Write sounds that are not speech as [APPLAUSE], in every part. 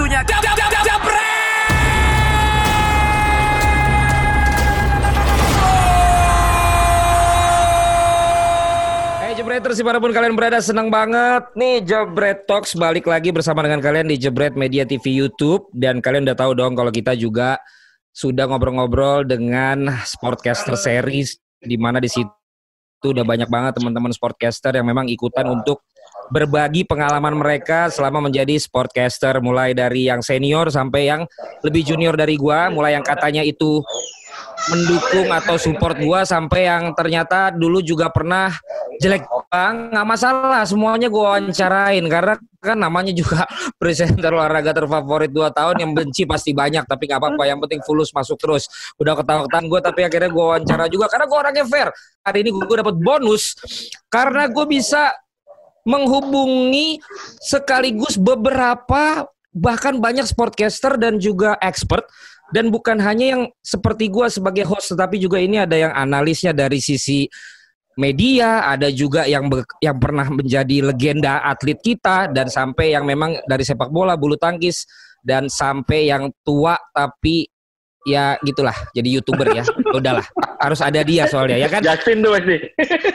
Waktunya. Jab, jabret! Hey Jebreters di mana pun kalian berada senang banget. Nih Jebret Talks balik lagi bersama dengan kalian di Jebret Media TV YouTube. Dan kalian udah tahu dong kalau kita juga sudah ngobrol-ngobrol dengan Sportcaster Series di mana di situ udah banyak banget teman-teman sportcaster yang memang ikutan untuk berbagi pengalaman mereka selama menjadi sportcaster mulai dari yang senior sampai yang lebih junior dari gua mulai yang katanya itu mendukung atau support gua sampai yang ternyata dulu juga pernah jelek. Bang nggak masalah semuanya gua wawancarain karena kan namanya juga [LAUGHS] presenter olahraga terfavorit dua tahun yang benci pasti banyak tapi nggak apa-apa yang penting fulus masuk terus. Udah ketahuan gue tapi akhirnya gua wawancara juga karena gua orangnya fair. Hari ini gue dapat bonus karena gue bisa menghubungi sekaligus beberapa bahkan banyak sportcaster dan juga expert. Dan bukan hanya yang seperti gua sebagai host tetapi juga ini ada yang analisnya dari sisi media, ada juga yang yang pernah menjadi legenda atlet kita dan sampai yang memang dari sepak bola, bulu tangkis dan sampai yang tua tapi ya gitulah. Jadi youtuber ya. Udahlah. Harus ada dia soalnya ya kan? Justin tuh pasti.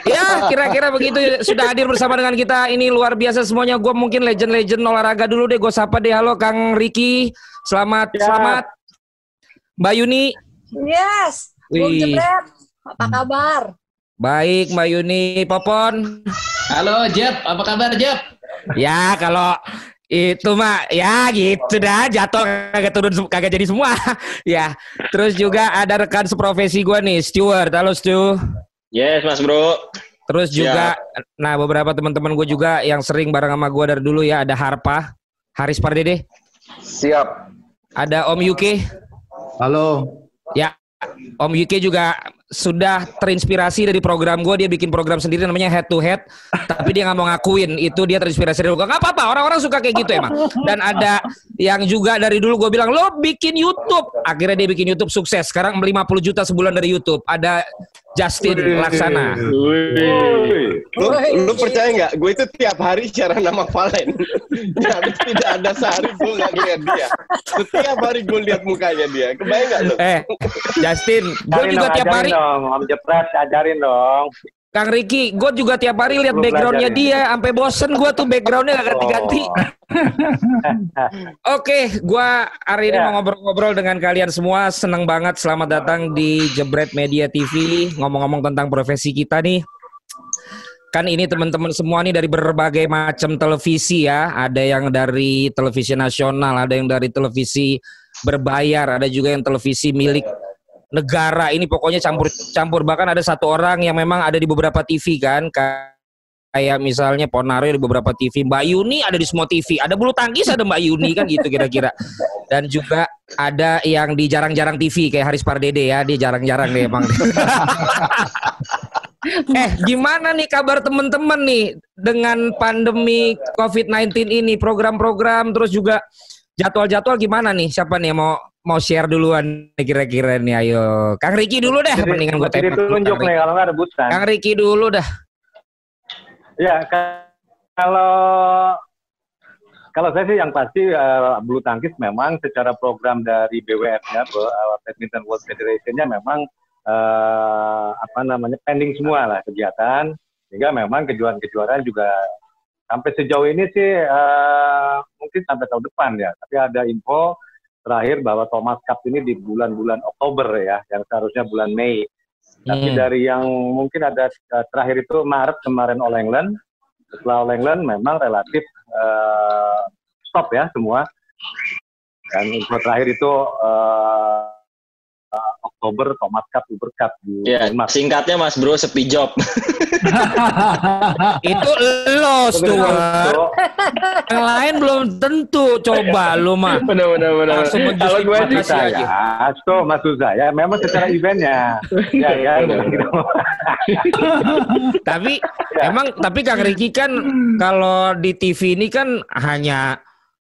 ya kira-kira begitu. Sudah hadir bersama dengan kita. Ini luar biasa semuanya. Gue mungkin legend-legend olahraga dulu deh. Gue sapa deh. Halo Kang Riki. Selamat Ya. selamat. Mbak Yuni. Yes, Bung Wih. Apa kabar? baik Mbak Yuni. Popon. Halo Jeb, apa kabar Jeb? ya kalau itu mah ya gitu dah jatuh kagak turun kagak jadi semua [LAUGHS] ya terus juga ada rekan seprofesi gue nih Stewart halo Stu Yes, Mas Bro. Terus juga, nah beberapa teman-teman gue juga yang sering bareng sama gue dari dulu ya ada Harpa, Haris Pardede, Siap. ada Om Yuki, Halo. ya Om Yuki juga sudah terinspirasi dari program gue dia bikin program sendiri namanya Head to Head, tapi dia nggak mau ngakuin itu dia terinspirasi dari gue. Nggak apa-apa, orang-orang suka kayak gitu emang. Dan ada yang juga dari dulu gue bilang lo bikin YouTube, akhirnya dia bikin YouTube sukses. Sekarang 50 juta sebulan dari YouTube. Ada Justin Laksana. Wih. Lu, lu percaya nggak? Gue itu tiap hari siaran nama Valen. [LAUGHS] Tidak ada sehari gue nggak lihat dia. Setiap hari gue lihat mukanya dia. Kebayang nggak lu? Eh, Justin, gue juga tiap hari dong, Om Jepret, ajarin dong. Kang Riki, gue juga tiap hari lihat backgroundnya dia, sampai bosen gue tuh backgroundnya gak ganti-ganti. [LAUGHS] Oke, gue hari ini Ya. mau ngobrol-ngobrol dengan kalian semua. Seneng banget, selamat datang di Jebret Media TV. Ngomong-ngomong tentang profesi kita nih, kan ini teman-teman semua nih dari berbagai macam televisi ya. Ada yang dari televisi nasional, ada yang dari televisi berbayar, ada juga yang televisi milik negara. Ini pokoknya campur-campur. Bahkan ada satu orang yang memang ada di beberapa TV kan. Kayak misalnya Ponario di beberapa TV, Mbak Yuni ada di semua TV. Ada bulu tangkis ada Mbak Yuni kan gitu kira-kira. Dan juga ada yang di jarang-jarang TV kayak Haris Pardede ya, dia jarang-jarang deh emang. [LAUGHS] eh, gimana nih kabar teman-teman nih dengan pandemi COVID-19 ini, program-program terus juga jadwal-jadwal gimana nih? Siapa nih mau mau share duluan kira-kira nih ayo. Kang Riki dulu deh, Jadi, mendingan gue jadi tunjuk nih kalau nggak rebutan. Kang Riki dulu dah. Ya, ka- kalau kalau saya sih yang pasti eh, bulu tangkis memang secara program dari BWF-nya, Be- eh, Badminton World Federation-nya memang eh, apa namanya pending semua lah kegiatan, sehingga memang kejuaraan-kejuaraan juga sampai sejauh ini sih eh, mungkin sampai tahun depan ya. Tapi ada info terakhir bahwa Thomas Cup ini di bulan-bulan Oktober ya, yang seharusnya bulan Mei. Tapi Hmm. dari yang mungkin ada eh, terakhir itu Maret kemarin All England, setelah All England memang relatif eh, stop ya semua. Dan info terakhir itu eh, Oktober Thomas Cup, Uber Cup di Ya, Denmark. singkatnya Mas Bro sepi job. [LAUGHS] Itu lo Stuart. Yang lain belum tentu. Coba lu mah. [LAUGHS] benar benar benar. Kalau gue sih saya, so, maksud saya memang secara eventnya. [LAUGHS] ya, ya, gitu. Tapi emang tapi Kang Riki kan kalau di TV ini kan hanya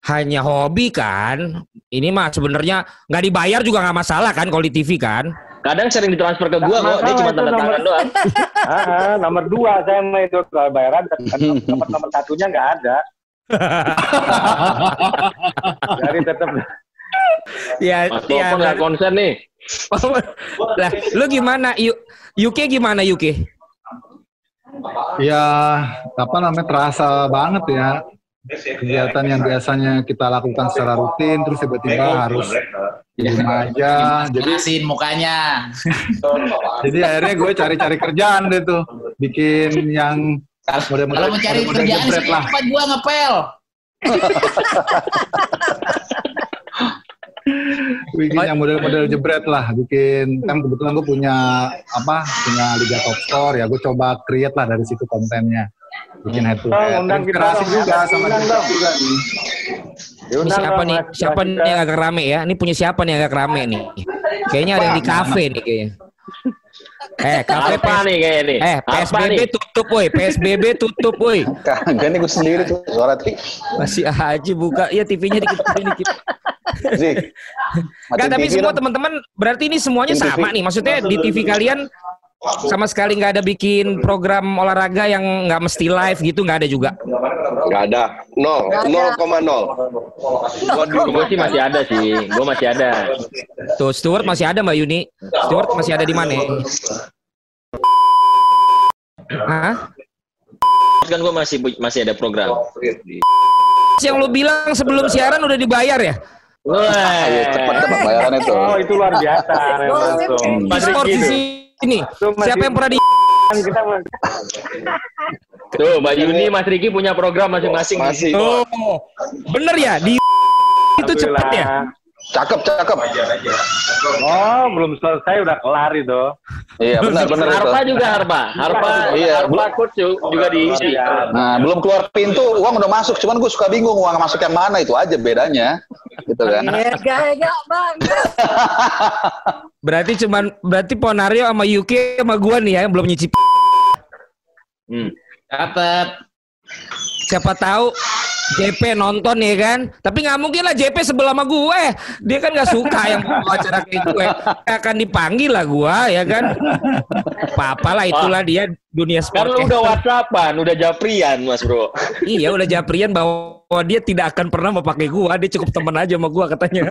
hanya hobi kan. Ini mah sebenarnya nggak dibayar juga nggak masalah kan kalau di TV kan. kadang sering ditransfer ke gua kok, dia cuma tanda nomor- tangan doang. [LAUGHS] Ah, nomor dua saya mah itu kalau bayaran dan [LAUGHS] nomor nomor satunya nggak ada. [LAUGHS] Jadi tetap ya, Mas ya. Nggak konsen nih. lah, lu gimana? UK gimana UK? Ya, apa namanya terasa banget ya kegiatan yang biasanya kita lakukan secara rutin terus tiba-tiba harus di rumah aja. Jadi Jelasin mukanya. [LAUGHS] jadi akhirnya gue cari-cari kerjaan deh tuh, bikin yang model-model Kalau mau cari kerjaan jebret lah. siapa gua ngepel. [LAUGHS] bikin yang model-model jebret lah bikin kan kebetulan gue punya apa punya liga top score ya gue coba create lah dari situ kontennya bikin head to Oh, head undang kita juga sama kita juga nih Ini siapa nih? Siapa nih yang agak rame ya? Ini punya siapa nih yang agak rame nih? Kayaknya ada yang di kafe nih kayaknya. Eh, kafe Apa PS nih kayak nih? Eh, PSBB tutup woi, PSBB tutup woi. Kagak nih gue sendiri tuh suara Tri. Masih aja buka ya TV-nya dikit dikit. Zik. Enggak, tapi TV semua teman-teman berarti ini semuanya sama TV. nih. Maksudnya di TV kalian sama sekali nggak ada bikin program olahraga yang nggak mesti live gitu nggak ada juga. Nggak ada. Nol. Nol koma nol. Gue sih masih ada sih. Gue masih ada. Tuh Stuart masih ada Mbak Yuni. Stuart masih ada di mana? Hah? Kan gue masih masih ada program. Yang lu bilang sebelum siaran udah dibayar ya? Ayo cepet cepet bayaran itu. Oh, itu luar biasa memang tuh. Mas Siapa yang pernah di Kita mau- Tuh, Mbak Yuni, Mas Riki punya program masing-masing. Oh, bener ya di itu cepet ya? Cakep cakep. Oh, belum selesai udah kelar itu. Iya benar benar itu. Harpa juga Harpa. Harpa, Iya, Harpa coach ju- juga diisi. Ya, Nah belum keluar pintu uang udah masuk. Cuman gue suka bingung uang masuk yang mana itu aja bedanya. Gitu kan. Iya, gaya bang. [LAUGHS] Berarti cuman berarti Ponario sama UK sama gua nih ya yang belum nyicip. Hmm. Catet. Siapa tahu JP nonton ya kan? Tapi nggak mungkin lah JP sebelah sama gue. Dia kan nggak suka yang bawa acara kayak gue. Akan dipanggil lah gua ya kan? Apa-apa lah itulah dia dunia Kan sport. lu ya. udah whatsappan, udah japrian Mas Bro. Iya udah Japrian bahwa dia tidak akan pernah mau pakai gua, dia cukup teman aja sama gua katanya.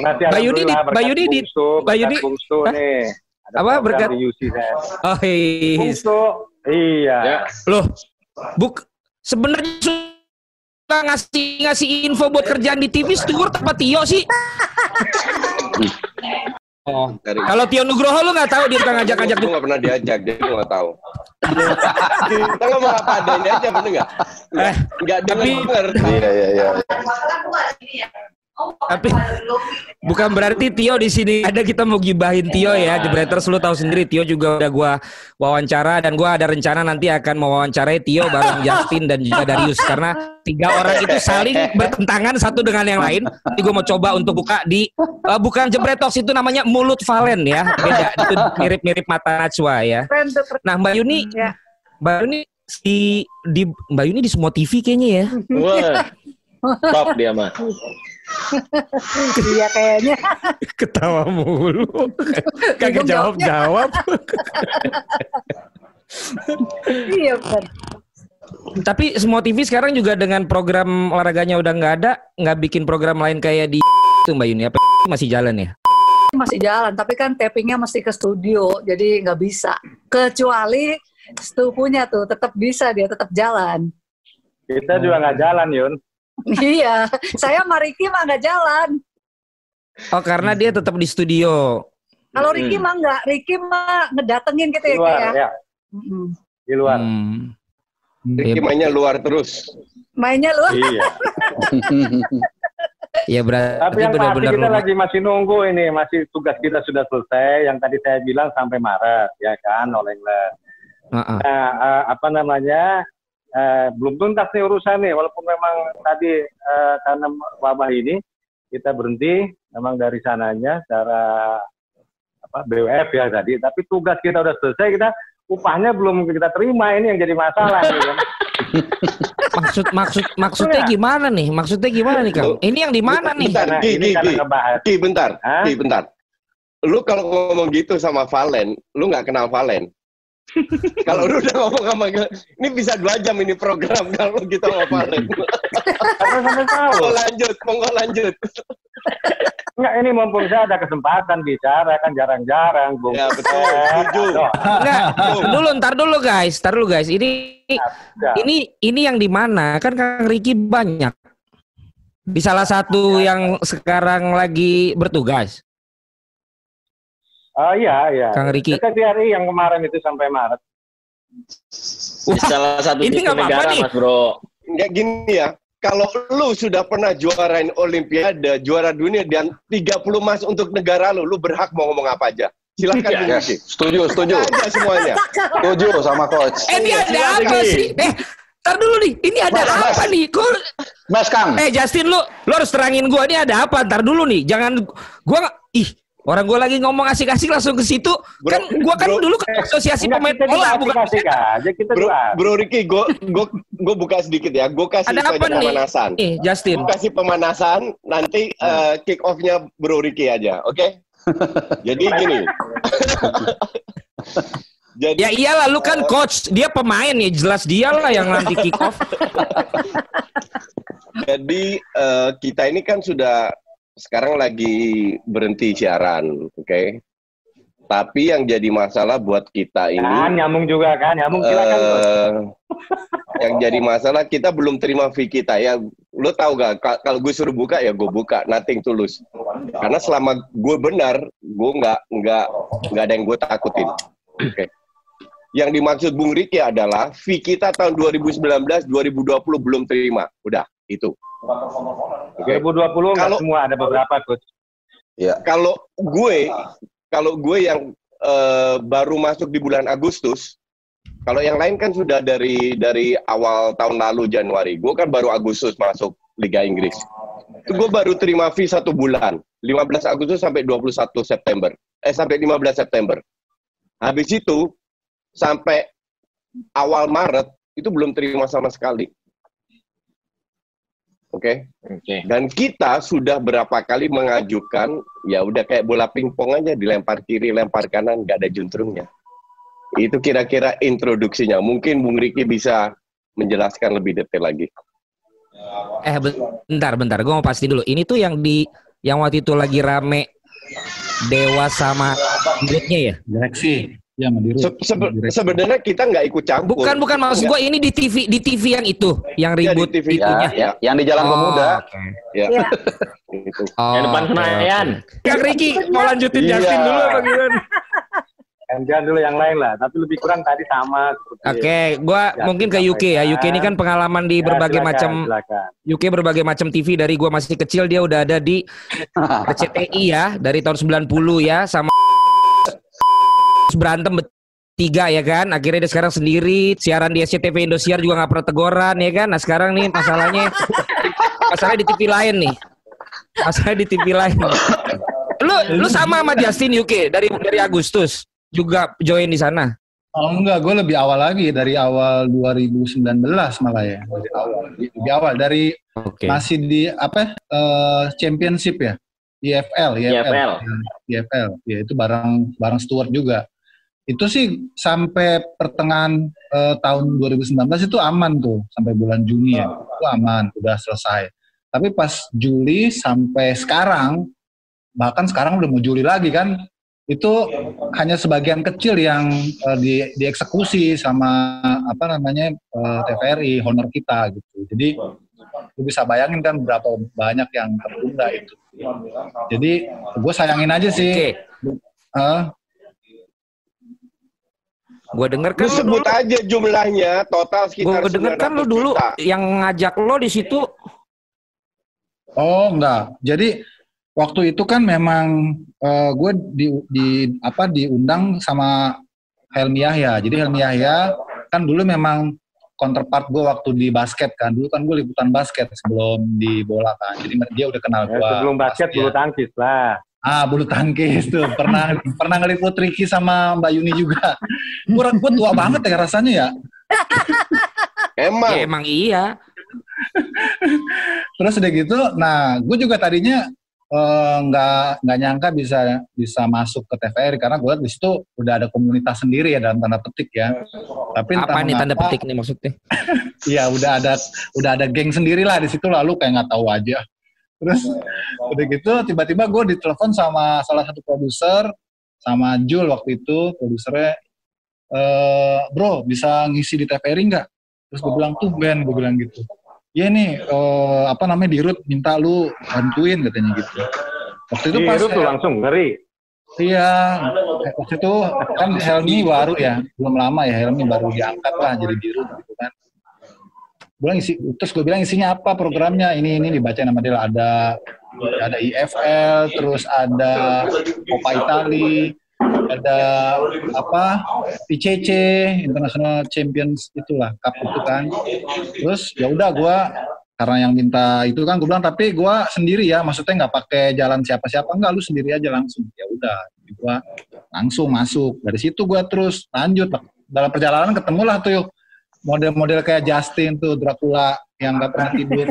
Nanti Mbak Yudi di- alhamdulillah Mbak berkat Yudi di- bungsu, Mbak berkat Yudi- bungsu Hah? nih. Ada Apa, berkat- di UC saya. oh. Bungsu, iya. Ya. loh, buk sebenarnya suka ngasih ngasih info buat kerjaan di TV Stuart apa Tio sih? Oh, Dari kalau Tio Nugroho lu nggak tahu dia suka ngajak-ngajak Gue nggak pernah diajak, jadi gue nggak tahu. Kita ngomong apa adanya aja, bener nggak? Eh, Nggak tapi- denger. Iya iya iya. Tapi bukan berarti Tio di sini ada kita mau gibahin Tio ya. Jebreters lu tahu sendiri Tio juga udah gua wawancara dan gua ada rencana nanti akan mewawancarai Tio bareng [LAUGHS] Justin dan juga Darius karena tiga orang itu saling bertentangan satu dengan yang lain. Jadi gua mau coba untuk buka di eh, bukan Jebretos itu namanya Mulut Valen ya. Beda itu mirip-mirip mata Najwa ya. Nah, Mbak Yuni, Ya. Mbak Yuni di di Mbak Yuni di semua TV kayaknya ya. Wah. Top dia mah. [LAUGHS] [LAUGHS] Iya kayaknya. [LAUGHS] Ketawa mulu. [LAUGHS] Kagak jawab-jawab. Iya benar. Tapi semua TV sekarang juga dengan program olahraganya udah nggak ada, nggak bikin program lain kayak di itu Mbak Yuni apa masih jalan ya? Masih jalan, tapi kan tappingnya mesti ke studio, jadi nggak bisa. Kecuali stu punya tuh, tetap bisa dia tetap jalan. Kita juga nggak jalan, Yun. [LAUGHS] iya, saya sama Ricky mah nggak jalan. Oh karena dia tetap di studio. Kalau Ricky Hmm. mah nggak, Ricky mah ngedatengin gitu Di ya luar, kayak. ya. Mm-mm. Di luar. Hmm. Ricky mainnya luar terus. Mainnya lu Iya. [LAUGHS] [LAUGHS] Ya berarti Tapi yang pasti benar-benar kita lagi masih nunggu ini, masih tugas kita sudah selesai. Yang tadi saya bilang sampai Maret, ya kan, oleh England. Heeh. Nah, eh, apa namanya? Eh, belum tuntas nih urusan nih, walaupun memang tadi eh, karena wabah ini kita berhenti, memang dari sananya secara apa BWF ya tadi. Tapi tugas kita udah selesai, kita upahnya belum kita terima ini yang jadi masalah. nih, kan. [LAUGHS] maksud maksud maksudnya gimana nih? Maksudnya gimana nih Kang? Ini yang di mana nih? Bentar, Karena Ki, ini Ki. ngebahas. Ki, bentar. Hah? Ki, bentar. Lu kalau ngomong gitu sama Valen, lu nggak kenal Valen. [LAUGHS] Kalau lu udah ngomong sama gue, ini bisa dua jam ini program [LAUGHS] kalau kita mau Valen. Karena tahu. Monggo lanjut, monggo lanjut. [LAUGHS] Enggak, ini mumpung saya ada kesempatan bicara kan jarang-jarang, Bung. Ya, betul. Eh, Setuju. Enggak, dulu ntar dulu guys, ntar dulu guys. Ini ada. ini ini yang di mana? Kan Kang Riki banyak. Di salah satu yang sekarang lagi bertugas. Oh iya, iya. Kang Riki. TVRI yang kemarin itu sampai Maret. Di salah satu [LAUGHS] ini nggak apa-apa nih. Mas Bro. Nggak gini ya, kalau lu sudah pernah juarain Olimpiade, juara dunia dan 30 emas untuk negara lu, lu berhak mau ngomong apa aja. Silahkan Bung Yes, [LAUGHS] Riki. setuju, setuju. Aja semuanya. [LAUGHS] Setuju sama coach. Eh ini ada apa sih? Eh, ntar dulu nih. Ini ada Mas, apa Mas. nih? Kok Mas Kang. Eh Justin lu lu harus terangin gua ini ada apa? Ntar dulu nih. Jangan gua ih orang gua lagi ngomong asik-asik langsung ke situ. Bro, kan gua kan bro. dulu ke asosiasi Enggak, pemain bola bukan asik-asik aja kita Bro. Bro Riki, gue gue gue buka sedikit ya. Gue kasih Ada saja apa nih? pemanasan. Eh Justin. Gue kasih pemanasan, nanti eh, kick off-nya Bro Riki aja, oke? [LAUGHS] Jadi gini. [LAUGHS] Jadi Ya iyalah lu kan coach, dia pemain ya jelas dia lah yang nanti kick off. [LAUGHS] Jadi eh, kita ini kan sudah sekarang lagi berhenti siaran, oke? Tapi yang jadi masalah buat kita ini, Kan nyambung juga kan, nyambung silakan. Eh, yang jadi masalah kita belum terima fee kita ya. Lo tau gak? ka- Kalau gue suruh buka ya gue buka, nothing tulus. Karena selama gue benar, gue nggak nggak nggak ada yang gue takutin. Oke. Yang dimaksud Bung Riki adalah fee kita tahun 2019, 2020 belum terima. Udah, itu. Oke. 2020 nggak Kalau- semua ada beberapa coach. Ya. kalau gue kalau gue yang eh, baru masuk di bulan Agustus kalau yang lain kan sudah dari dari awal tahun lalu Januari. Gue kan baru Agustus masuk Liga Inggris. Itu gue baru terima fee satu bulan. 15 Agustus sampai 21 September. Eh sampai 15 September. Habis itu sampai awal Maret itu belum terima sama sekali oke Oke. dan kita sudah berapa kali mengajukan, ya udah kayak bola pingpong aja, dilempar kiri, lempar kanan, nggak ada juntrungnya. Itu kira-kira introduksinya. Mungkin Bung Riki bisa menjelaskan lebih detail lagi. Eh bentar bentar, gua mau pasti dulu. Ini tuh yang di yang waktu itu lagi rame Dewa sama Dirutnya ya? Direksi. Ya, Mandiru. Se- sebe- sebenarnya kita nggak ikut campur. Bukan bukan maksud gua ini di TV di TV yang itu, yang Iya, di ribut TV. Ya, itunya. ya, yang di Jalan Oh, Pemuda. oke. Ya, Iya. [LAUGHS] itu. Oh, Yang depan Senayan. oke. Kang Riki mau lanjutin Iya. Justin dulu apa gimana? Gantian dulu yang lain lah, tapi lebih kurang tadi sama. Oke, gua Ya, mungkin ke UK ya. UK ini kan pengalaman di Ya, berbagai silakan, macam silakan. UK berbagai macam TV dari gua masih kecil dia udah ada di [LAUGHS] RCTI ya dari tahun 90 ya sama [LAUGHS] berantem bertiga ya kan akhirnya dia sekarang sendiri siaran di SCTV Indosiar juga nggak pernah teguran ya kan nah sekarang nih masalahnya masalahnya di TV lain nih masalahnya di TV lain lu lu sama sama Justin UK dari dari Agustus juga join di sana Oh enggak, gue lebih awal lagi dari awal 2019 malah ya. Dari awal, lebih awal dari oke masih di apa? eh, championship ya, IFL, IFL. IFL. Ya itu bareng bareng Stuart juga. Itu sih sampai pertengahan eh, tahun 2019 itu aman tuh sampai bulan Juni ya. Itu aman, udah selesai. Tapi pas Juli sampai sekarang bahkan sekarang udah mau Juli lagi kan itu hanya sebagian kecil yang eh, di, dieksekusi sama apa namanya eh, TVRI honor kita gitu. Jadi lu bisa bayangin kan berapa banyak yang tertunda itu. Jadi gue sayangin aja sih. Eh, gua denger kan Lu sebut aja jumlahnya total sekitar gua denger kan lu 900 dulu juta. yang ngajak lo di situ oh enggak. Jadi waktu itu kan memang gue di, di apa diundang sama Helmi Yahya. Jadi Helmi Yahya kan dulu memang counterpart gue waktu di basket kan. Dulu kan gue liputan basket sebelum di bola kan. Jadi dia udah kenal Ya, gue. sebelum basket, bulu tangkis lah. Ah, bulu tangkis tuh. Pernah pernah ngeliput Ricky sama Mbak Yuni juga. Gue gue tua banget ya rasanya ya. Emang. ya emang iya Terus udah gitu, nah gue juga tadinya eh, nggak nggak nyangka bisa bisa masuk ke TVRI karena gue liat di situ udah ada komunitas sendiri ya dalam tanda petik ya. Tapi Apa nih tanda petik nih maksudnya? [LAUGHS] Iya udah ada udah ada geng sendiri lah di situ lalu kayak nggak tahu aja. Terus udah gitu tiba-tiba gue ditelepon sama salah satu produser sama Jul waktu itu produsernya eh bro bisa ngisi di TVRI nggak? Terus gue bilang tuh Ben gue bilang gitu. Iya nih eh, apa namanya Dirut minta lu bantuin katanya gitu. Waktu itu pas tuh langsung ngeri. Iya, waktu itu kan Helmi baru ya, belum lama ya Helmi baru diangkat lah jadi dirut gitu kan. Bilang isi, terus gue bilang isinya apa programnya? Ini ini dibaca nama dia ada ada IFL, terus ada Coppa Itali, ada apa? ICC International Champions itulah cup itu kan. Terus ya udah gue karena yang minta itu kan gue bilang tapi gue sendiri ya maksudnya nggak pakai jalan siapa-siapa. Enggak lu sendiri aja langsung. Ya udah gue langsung masuk. Dari situ gue terus lanjut. Dalam perjalanan ketemulah tuh model-model kayak Justin tuh Dracula yang nggak pernah tidur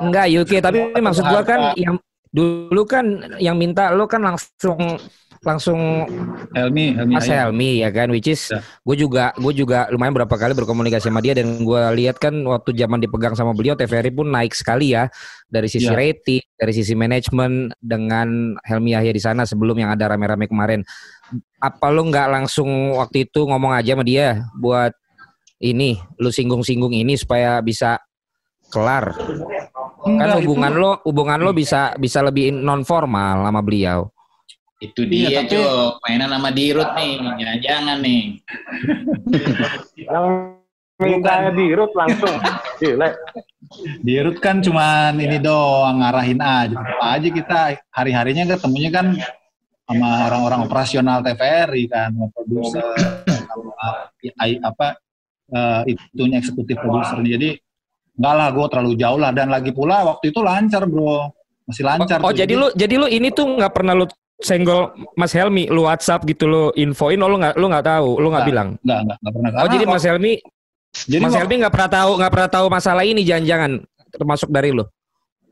Enggak UK, tapi maksud gua kan yang dulu kan yang minta lo kan langsung langsung Helmi Helmi Mas. Helmi ya kan which is Ya. gue juga gue juga lumayan berapa kali berkomunikasi sama dia dan gue lihat kan waktu zaman dipegang sama beliau TVRI pun naik sekali ya dari sisi Ya. rating dari sisi manajemen dengan Helmi Yahya di sana sebelum yang ada rame-rame kemarin apa lo nggak langsung waktu itu ngomong aja sama dia buat ini lu singgung-singgung ini supaya bisa kelar kan Enggak, hubungan itu- lo hubungan lo bisa bisa lebih non formal sama beliau Itu Iya, dia, tapi- Cok. Mainan sama Dirut nih. Jangan-jangan nih. Yang [LAUGHS] minta Dirut langsung. Gila. Dirut kan cuman ini doang ngarahin aja. Tetep aja kita hari-harinya ketemunya kan sama orang-orang operasional TVRI kan, [CLEARS THROAT] sama produser, sama apa eh, itunya eksekutif produser. Jadi enggak lah, gue terlalu jauh lah. Dan lagi pula waktu itu lancar bro, masih lancar. Oh, oh, jadi lu jadi lu ini tuh nggak pernah lu senggol Mas Helmi, lu WhatsApp gitu lu infoin, oh lu nggak lu nggak tahu, lu nggak Nggak. bilang. Enggak, enggak, enggak pernah. Oh Karena jadi waktu- Mas Helmi, jadi Mas Helmi nggak pernah tahu nggak pernah tahu masalah ini jangan-jangan termasuk dari lu.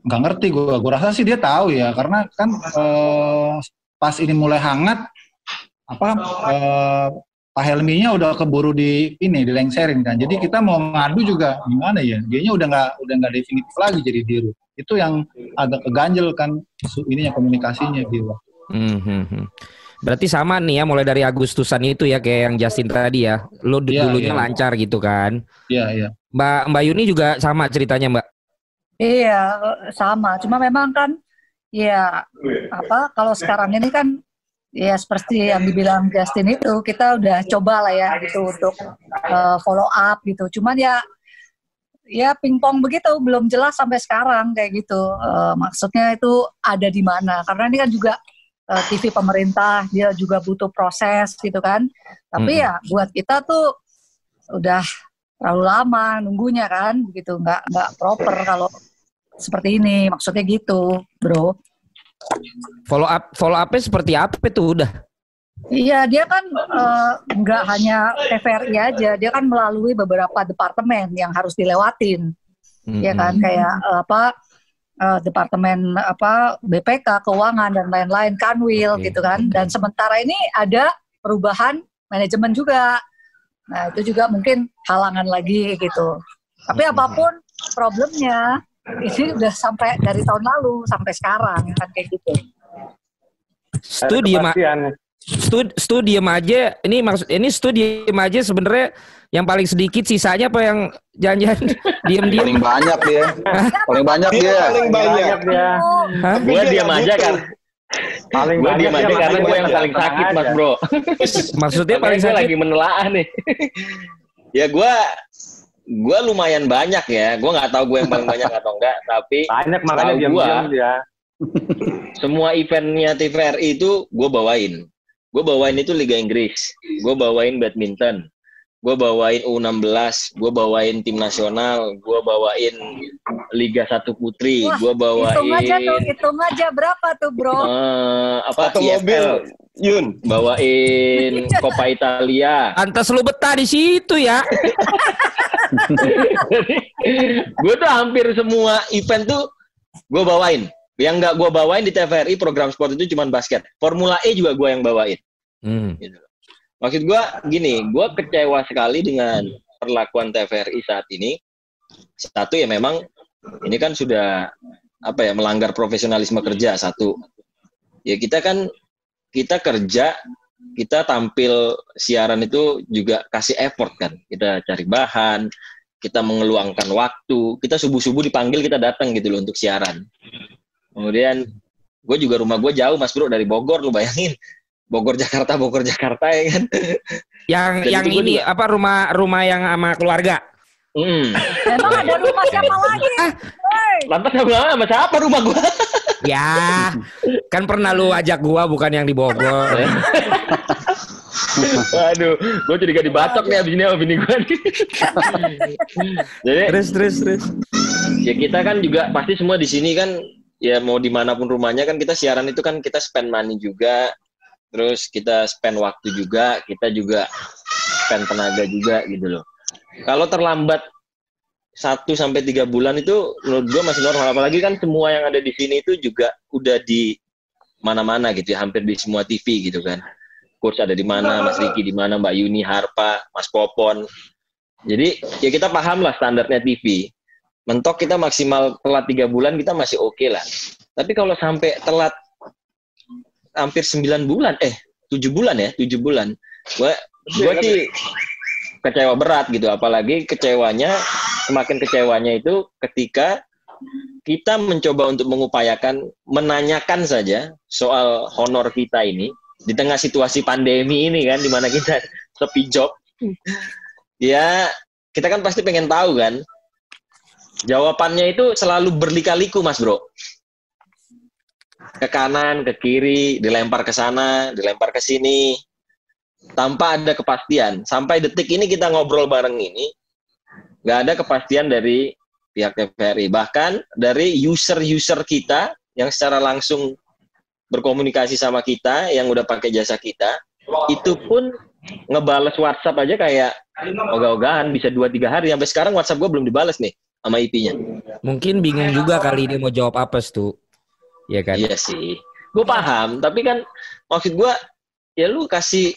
nggak ngerti gue gue rasa sih dia tahu ya karena kan eh, pas ini mulai hangat apa eh, Pak Helminya udah keburu di ini dilengserin kan jadi kita mau ngadu juga gimana ya dianya udah nggak udah nggak definitif lagi jadi diru itu yang agak keganjel kan ininya komunikasinya gitu Hmm, hmm, hmm. Berarti sama nih ya mulai dari Agustusan itu ya kayak yang Justin tadi ya. Lu di- Iya, dulunya iya. lancar gitu kan. iya iya Mbak Mbak Yuni juga sama ceritanya Mbak. Iya, sama. Cuma memang kan, ya apa? Kalau sekarang ini kan, ya seperti yang dibilang Justin itu, kita udah coba lah ya gitu untuk eh, follow up gitu. Cuman ya, ya pingpong begitu, belum jelas sampai sekarang kayak gitu. Eh, maksudnya itu ada di mana? Karena ini kan juga eh, TV pemerintah, dia juga butuh proses gitu kan. Tapi Mm-mm. ya buat kita tuh udah terlalu lama nunggunya kan, begitu nggak nggak proper kalau seperti ini maksudnya gitu bro Follow up follow upnya seperti apa itu udah? iya dia kan eh, nggak hanya TVRI aja dia kan melalui beberapa departemen yang harus dilewatin. Ya kan? Kayak eh, apa eh, departemen apa BPK keuangan dan lain-lain kanwil Oke. gitu kan? dan sementara ini ada perubahan manajemen juga. Nah itu juga mungkin halangan lagi gitu. Tapi apa pun problemnya ini udah sampai dari tahun lalu sampai sekarang kan kayak gitu Studi ma Kepastian. Stud, studium aja ini maksud ini studium aja sebenarnya yang paling sedikit sisanya apa yang jangan-jangan [LAUGHS] diam-diam Paling banyak dia. Paling banyak Dia dia. paling banyak. dia. Gue dia diam aja kan. Paling Gue banyak diam dia aja karena gue yang paling sakit aja. mas bro. maksudnya paling sakit lagi menelaah nih. Ya gue gue lumayan banyak ya. Gue nggak tahu gue yang paling banyak atau enggak. Tapi Banyak makanya Kalau diam-diam gua- dia. semua eventnya TVRI itu gue bawain. Gue bawain itu Liga Inggris. Gue bawain badminton. Gue bawain U16. Gue bawain tim nasional. Gue bawain Liga 1 Putri. Gue bawain hitung aja tuh hitung aja berapa tuh bro eh, apa Satu IFL. mobil, Yun. Bawain Coppa Italia. Antas lu betah di situ ya. [LAUGHS] gue tuh hampir semua event tuh gue bawain Yang nggak gue bawain di TVRI program sport itu cuma basket. Formula E juga gue yang bawain. Hmm. Gitu. Maksud gue gini, gue kecewa sekali dengan perlakuan TVRI saat ini. Satu ya memang ini kan sudah apa ya melanggar profesionalisme kerja satu. Ya kita kan kita kerja kita tampil siaran itu juga kasih effort kan. Kita cari bahan, kita mengeluangkan waktu. Kita subuh-subuh dipanggil kita datang gitu loh untuk siaran. Kemudian gue juga rumah gue jauh mas bro dari Bogor lu bayangin. Bogor Jakarta Bogor Jakarta ya kan. Yang Dan yang gua ini juga- apa rumah rumah yang sama keluarga? Hmm. Emang ada rumah siapa [LAUGHS] lagi? Hei, Lantas sama sama siapa rumah gue? [LAUGHS] Ya, kan pernah lu ajak gua bukan yang di Bogor. [LAUGHS] Waduh, gue jadi gak dibacok nih abis ini sama bini gue nih. Jadi terus terus terus. ya kita kan juga pasti semua di sini kan ya mau di mana pun rumahnya kan kita siaran itu kan kita spend money juga, terus kita spend waktu juga, kita juga spend tenaga juga gitu loh. Kalau terlambat satu sampai tiga bulan itu menurut gue masih normal. Apalagi kan semua yang ada di sini itu juga udah di mana-mana gitu ya, hampir di semua TV gitu kan. Coach ada di mana, Mas Riki di mana, Mbak Yuni, Harpa, Mas Popon. Jadi ya kita paham lah standarnya TV. Mentok kita maksimal telat tiga bulan kita masih oke lah. Tapi kalau sampai telat hampir 9 bulan, eh 7 bulan ya, 7 bulan. Gua gua sih kecewa berat gitu, apalagi kecewanya semakin kecewanya itu ketika kita mencoba untuk mengupayakan menanyakan saja soal honor kita ini di tengah situasi pandemi ini kan di mana kita [LAUGHS] sepi job. Ya, kita kan pasti pengen tahu kan. Jawabannya itu selalu berlika-liku, Mas Bro ke kanan, ke kiri, dilempar ke sana, dilempar ke sini, tanpa ada kepastian. Sampai detik ini kita ngobrol bareng ini, nggak ada kepastian dari pihak TVRI. Bahkan dari user-user kita yang secara langsung berkomunikasi sama kita, yang udah pakai jasa kita, itu pun ngebales WhatsApp aja kayak ogah-ogahan bisa 2-3 hari. Sampai sekarang WhatsApp gue belum dibales nih sama IP-nya. Mungkin bingung juga kali dia mau jawab apa tuh. Iya kan? Iya sih. Gue paham, tapi kan maksud gue ya lu kasih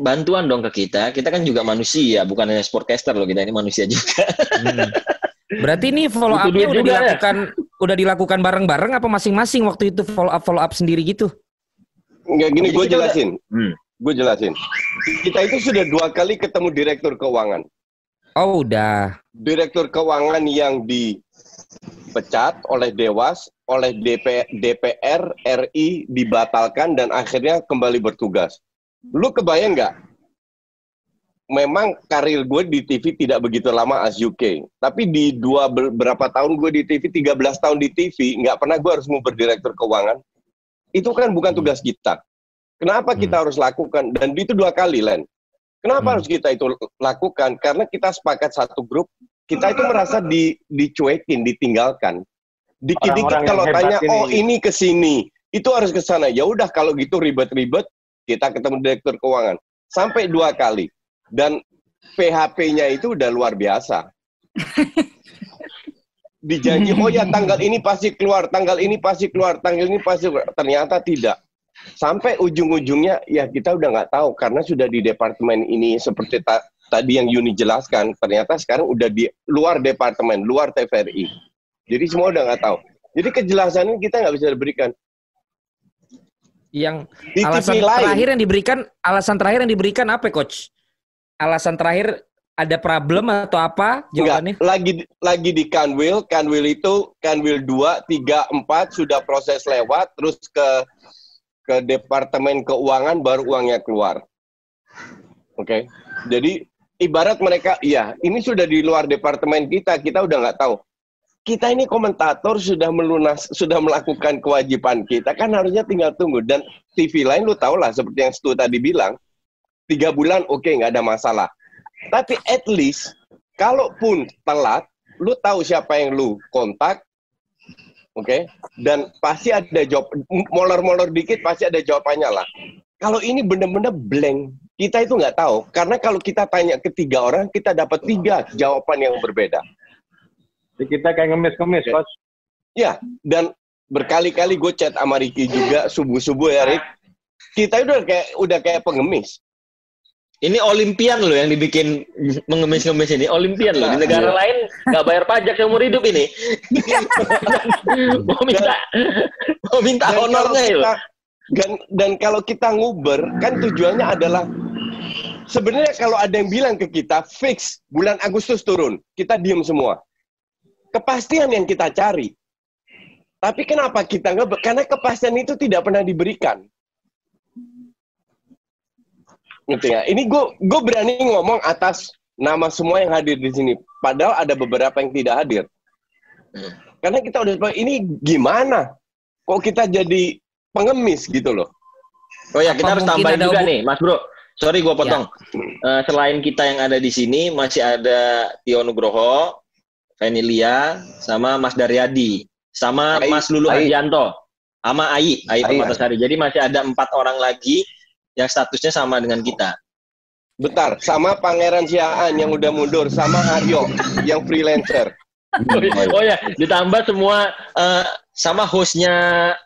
bantuan dong ke kita. Kita kan juga manusia, bukan hanya sportcaster loh kita ini manusia juga. Hmm. Berarti ini follow up-nya udah juga ya? dilakukan udah dilakukan bareng-bareng apa masing-masing waktu itu follow up follow up sendiri gitu? Nggak gini, gue jelasin. Hmm. Gue jelasin. Kita itu sudah dua kali ketemu direktur keuangan. Oh, udah. Direktur keuangan yang dipecat oleh Dewas, oleh DP, DPR RI dibatalkan dan akhirnya kembali bertugas. Lu kebayang nggak? Memang karir gue di TV tidak begitu lama as UK. Tapi di dua ber- berapa tahun gue di TV, 13 tahun di TV, nggak pernah gue harus nguber direktur keuangan. Itu kan bukan tugas kita. Kenapa kita harus lakukan? Dan itu dua kali, Len. Kenapa Hmm. harus kita itu lakukan? Karena kita sepakat satu grup, kita itu merasa di, dicuekin, ditinggalkan. Dikit-dikit kalau tanya, ini. oh ini ke sini, itu harus ke sana. Ya udah kalau gitu ribet-ribet, kita ketemu direktur keuangan. Sampai dua kali. Dan PHP-nya itu udah luar biasa. [LAUGHS] Dijanji, oh ya tanggal ini pasti keluar, tanggal ini pasti keluar, tanggal ini pasti keluar. Ternyata tidak. Sampai ujung-ujungnya, ya kita udah nggak tahu. Karena sudah di departemen ini, seperti ta- tadi yang Yuni jelaskan, ternyata sekarang udah di luar departemen, luar TVRI. Jadi semua udah nggak tahu. Jadi kejelasan ini kita nggak bisa berikan. Yang Di alasan TV lain, terakhir yang diberikan alasan terakhir yang diberikan apa coach? Alasan terakhir ada problem atau apa jawabannya? Enggak, lagi lagi di Kanwil, Kanwil itu Kanwil 2, 3, 4 sudah proses lewat terus ke ke departemen keuangan baru uangnya keluar. Oke. Jadi ibarat mereka iya, ini sudah di luar departemen kita, kita udah nggak tahu. Kita ini komentator sudah melunas sudah melakukan kewajiban kita kan harusnya tinggal tunggu dan TV lain lu tau lah seperti yang Stu tadi bilang tiga bulan oke nggak ada masalah tapi at least kalaupun telat, lu tahu siapa yang lu kontak, oke? Dan pasti ada jawab, molor-molor dikit pasti ada jawabannya lah. Kalau ini bener-bener blank, kita itu nggak tahu. Karena kalau kita tanya ke tiga orang, kita dapat tiga jawaban yang berbeda. Jadi kita kayak ngemis-ngemis, Oke. Coach. Ya, dan berkali-kali gue chat sama Ricky juga subuh-subuh ya Rick. Kita udah kayak udah kayak pengemis. Ini Olimpian loh yang dibikin mengemis-ngemis ini. Olimpian loh. Di Nah, negara iya. lain nggak bayar pajak seumur hidup ini. [LAUGHS] mau minta mau minta Dan honornya ya. dan, dan kalau kita nguber kan tujuannya adalah sebenarnya kalau ada yang bilang ke kita fix bulan Agustus turun, kita diem semua. Kepastian yang kita cari. Tapi kenapa kita nggak? Karena kepastian itu tidak pernah diberikan. Ngerti ya? Ini gue gue berani ngomong atas nama semua yang hadir di sini. Padahal ada beberapa yang tidak hadir. Karena kita udah ini gimana? Kok kita jadi pengemis gitu loh? Oh ya, Apa kita harus tambahin juga hubung- nih, Mas Bro. Sorry gua potong. Eh, selain kita yang ada di sini, masih ada Tio Nugroho, Venilia, sama Mas Daryadi, sama Ai. Mas Lulu Ai. Adianto, sama Ai, Ai Ai. Permatasari. Jadi masih ada empat orang lagi yang statusnya sama dengan kita. Bentar, sama Pangeran Siaan yang udah mundur, sama Aryo yang freelancer. [LAUGHS] oh ya, ditambah semua eh, sama hostnya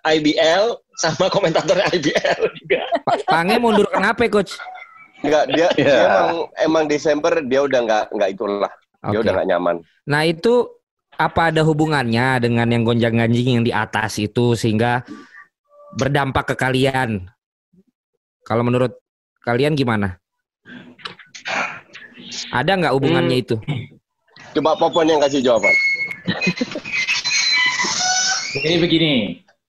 IBL, sama komentatornya IBL juga. Pa- Pange mundur kenapa, coach? Enggak, dia, dia Iya. emang, emang Desember dia udah nggak nggak itulah. Dia Oke. udah nggak nyaman. Nah itu apa ada hubungannya dengan yang gonjang ganjing yang di atas itu sehingga berdampak ke kalian? Kalau menurut kalian gimana? Ada nggak hubungannya itu? Coba Popon yang kasih jawaban. Jadi begini,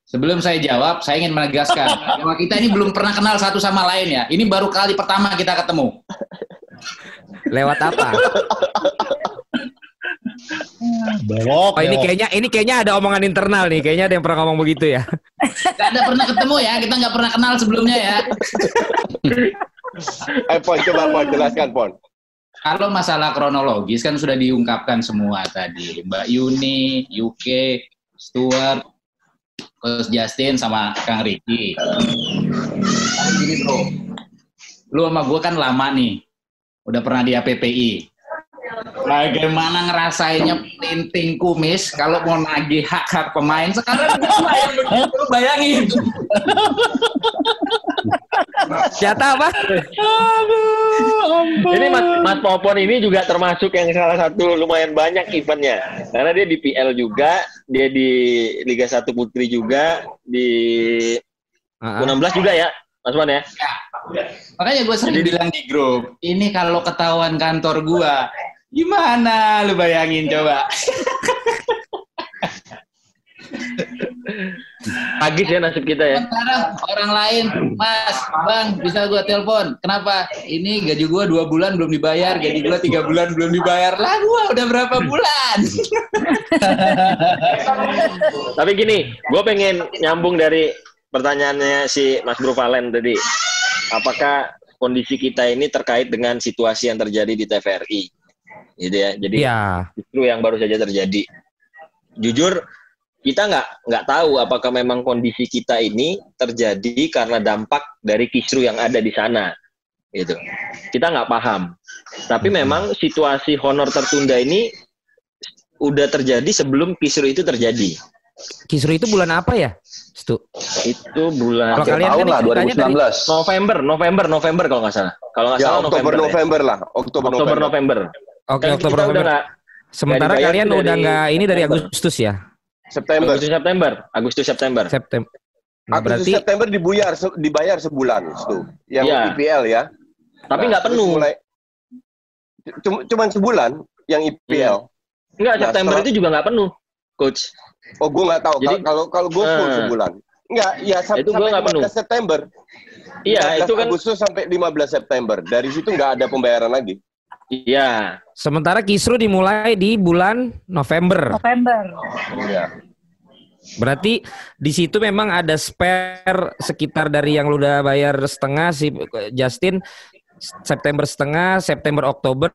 sebelum saya jawab, saya ingin menegaskan [LAUGHS] bahwa kita ini belum pernah kenal satu sama lain ya. Ini baru kali pertama kita ketemu. Lewat apa? Belok. Oh ini kayaknya ini kayaknya ada omongan internal nih. Kayaknya ada yang pernah ngomong begitu ya. Gak ada pernah ketemu ya, kita nggak pernah kenal sebelumnya ya. [LAUGHS] Eh, Pon, coba Pon, jelaskan Pon. Kalau masalah kronologis kan sudah diungkapkan semua tadi. Mbak Yuni, UK, Stuart, Coach Justin, sama Kang Ricky. Tapi gini bro, lu sama gue kan lama nih. Udah pernah di APPI. Bagaimana ngerasainnya pelinting kumis kalau mau nagih hak-hak pemain sekarang lu bayangin. Jatah apa? Ini Mas, Mas Popon ini juga termasuk yang salah satu lumayan banyak eventnya. Karena dia di PL juga, dia di Liga 1 Putri juga, di Ah, ah. U16 juga ya, Mas Wan ya. Makanya gue sering bilang di grup, ini kalau ketahuan kantor gua, gimana lu bayangin coba? [LAUGHS] [LAUGHS] Agis ya nasib kita ya. Sekarang orang lain, Mas, Bang, bisa gua telepon. Kenapa? Ini gaji gua dua bulan belum dibayar, gaji gua tiga bulan belum dibayar. Lah gua udah berapa bulan? [LAUGHS] Tapi gini, gue pengen nyambung dari pertanyaannya si Mas Bro Valen tadi. Apakah kondisi kita ini terkait dengan situasi yang terjadi di TVRI? Gitu ya. Jadi Iya. justru yang baru saja terjadi. Jujur, kita nggak nggak tahu apakah memang kondisi kita ini terjadi karena dampak dari kisru yang ada di sana, gitu. Kita nggak paham. Tapi memang situasi honor tertunda ini udah terjadi sebelum kisru itu terjadi. Kisru itu bulan apa ya? Stu. Itu bulan Kalau kalian tahun kan lah ceritanya dari 2019. November, November, November kalau nggak salah. Kalau nggak Ya, salah Oktober, November. ya. November lah. Oktober, Oktober, November. November. Oke, Dan Oktober November. nggak Sementara kalian udah nggak ini dari. Agustus ya? September. Agustus September, Agustus September. September. Nah, Agustus berarti September dibuyar, se- dibayar sebulan tuh. Yang Iya. IPL ya. Tapi Nah, nggak terus penuh. Mulai, cuma, cuman sebulan yang IPL. Enggak, Nah, September setelah- itu juga nggak penuh, coach. Oh, gue nggak tahu. Jadi- Kalau kalau gue full Eh. sebulan. Enggak, ya sam- Itu gua sampai penuh. 15 September. Iya, 15 itu kan Agustus sampai 15 September. Dari situ nggak ada pembayaran lagi. Iya. sementara kisru dimulai di bulan November. November. Iya. Berarti di situ memang ada spare sekitar dari yang lu udah bayar setengah si Justin September setengah, September Oktober.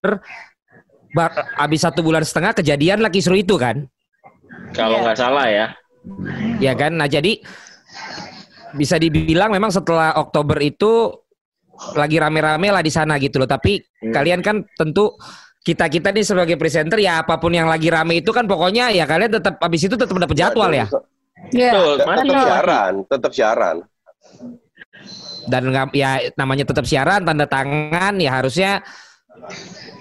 Ba- Habis satu bulan setengah kejadian lah kisru itu kan? Kalau Iya. nggak salah ya. Ya kan? Nah jadi bisa dibilang memang setelah Oktober itu lagi rame-rame lah di sana gitu loh. Tapi Hmm. kalian kan tentu kita kita nih sebagai presenter ya apa pun yang lagi rame itu kan pokoknya ya kalian tetap habis itu tetap dapat jadwal ya. Iya. Betul, Tetap masih. siaran, tetap siaran. Dan nggak ya namanya tetap siaran tanda tangan ya harusnya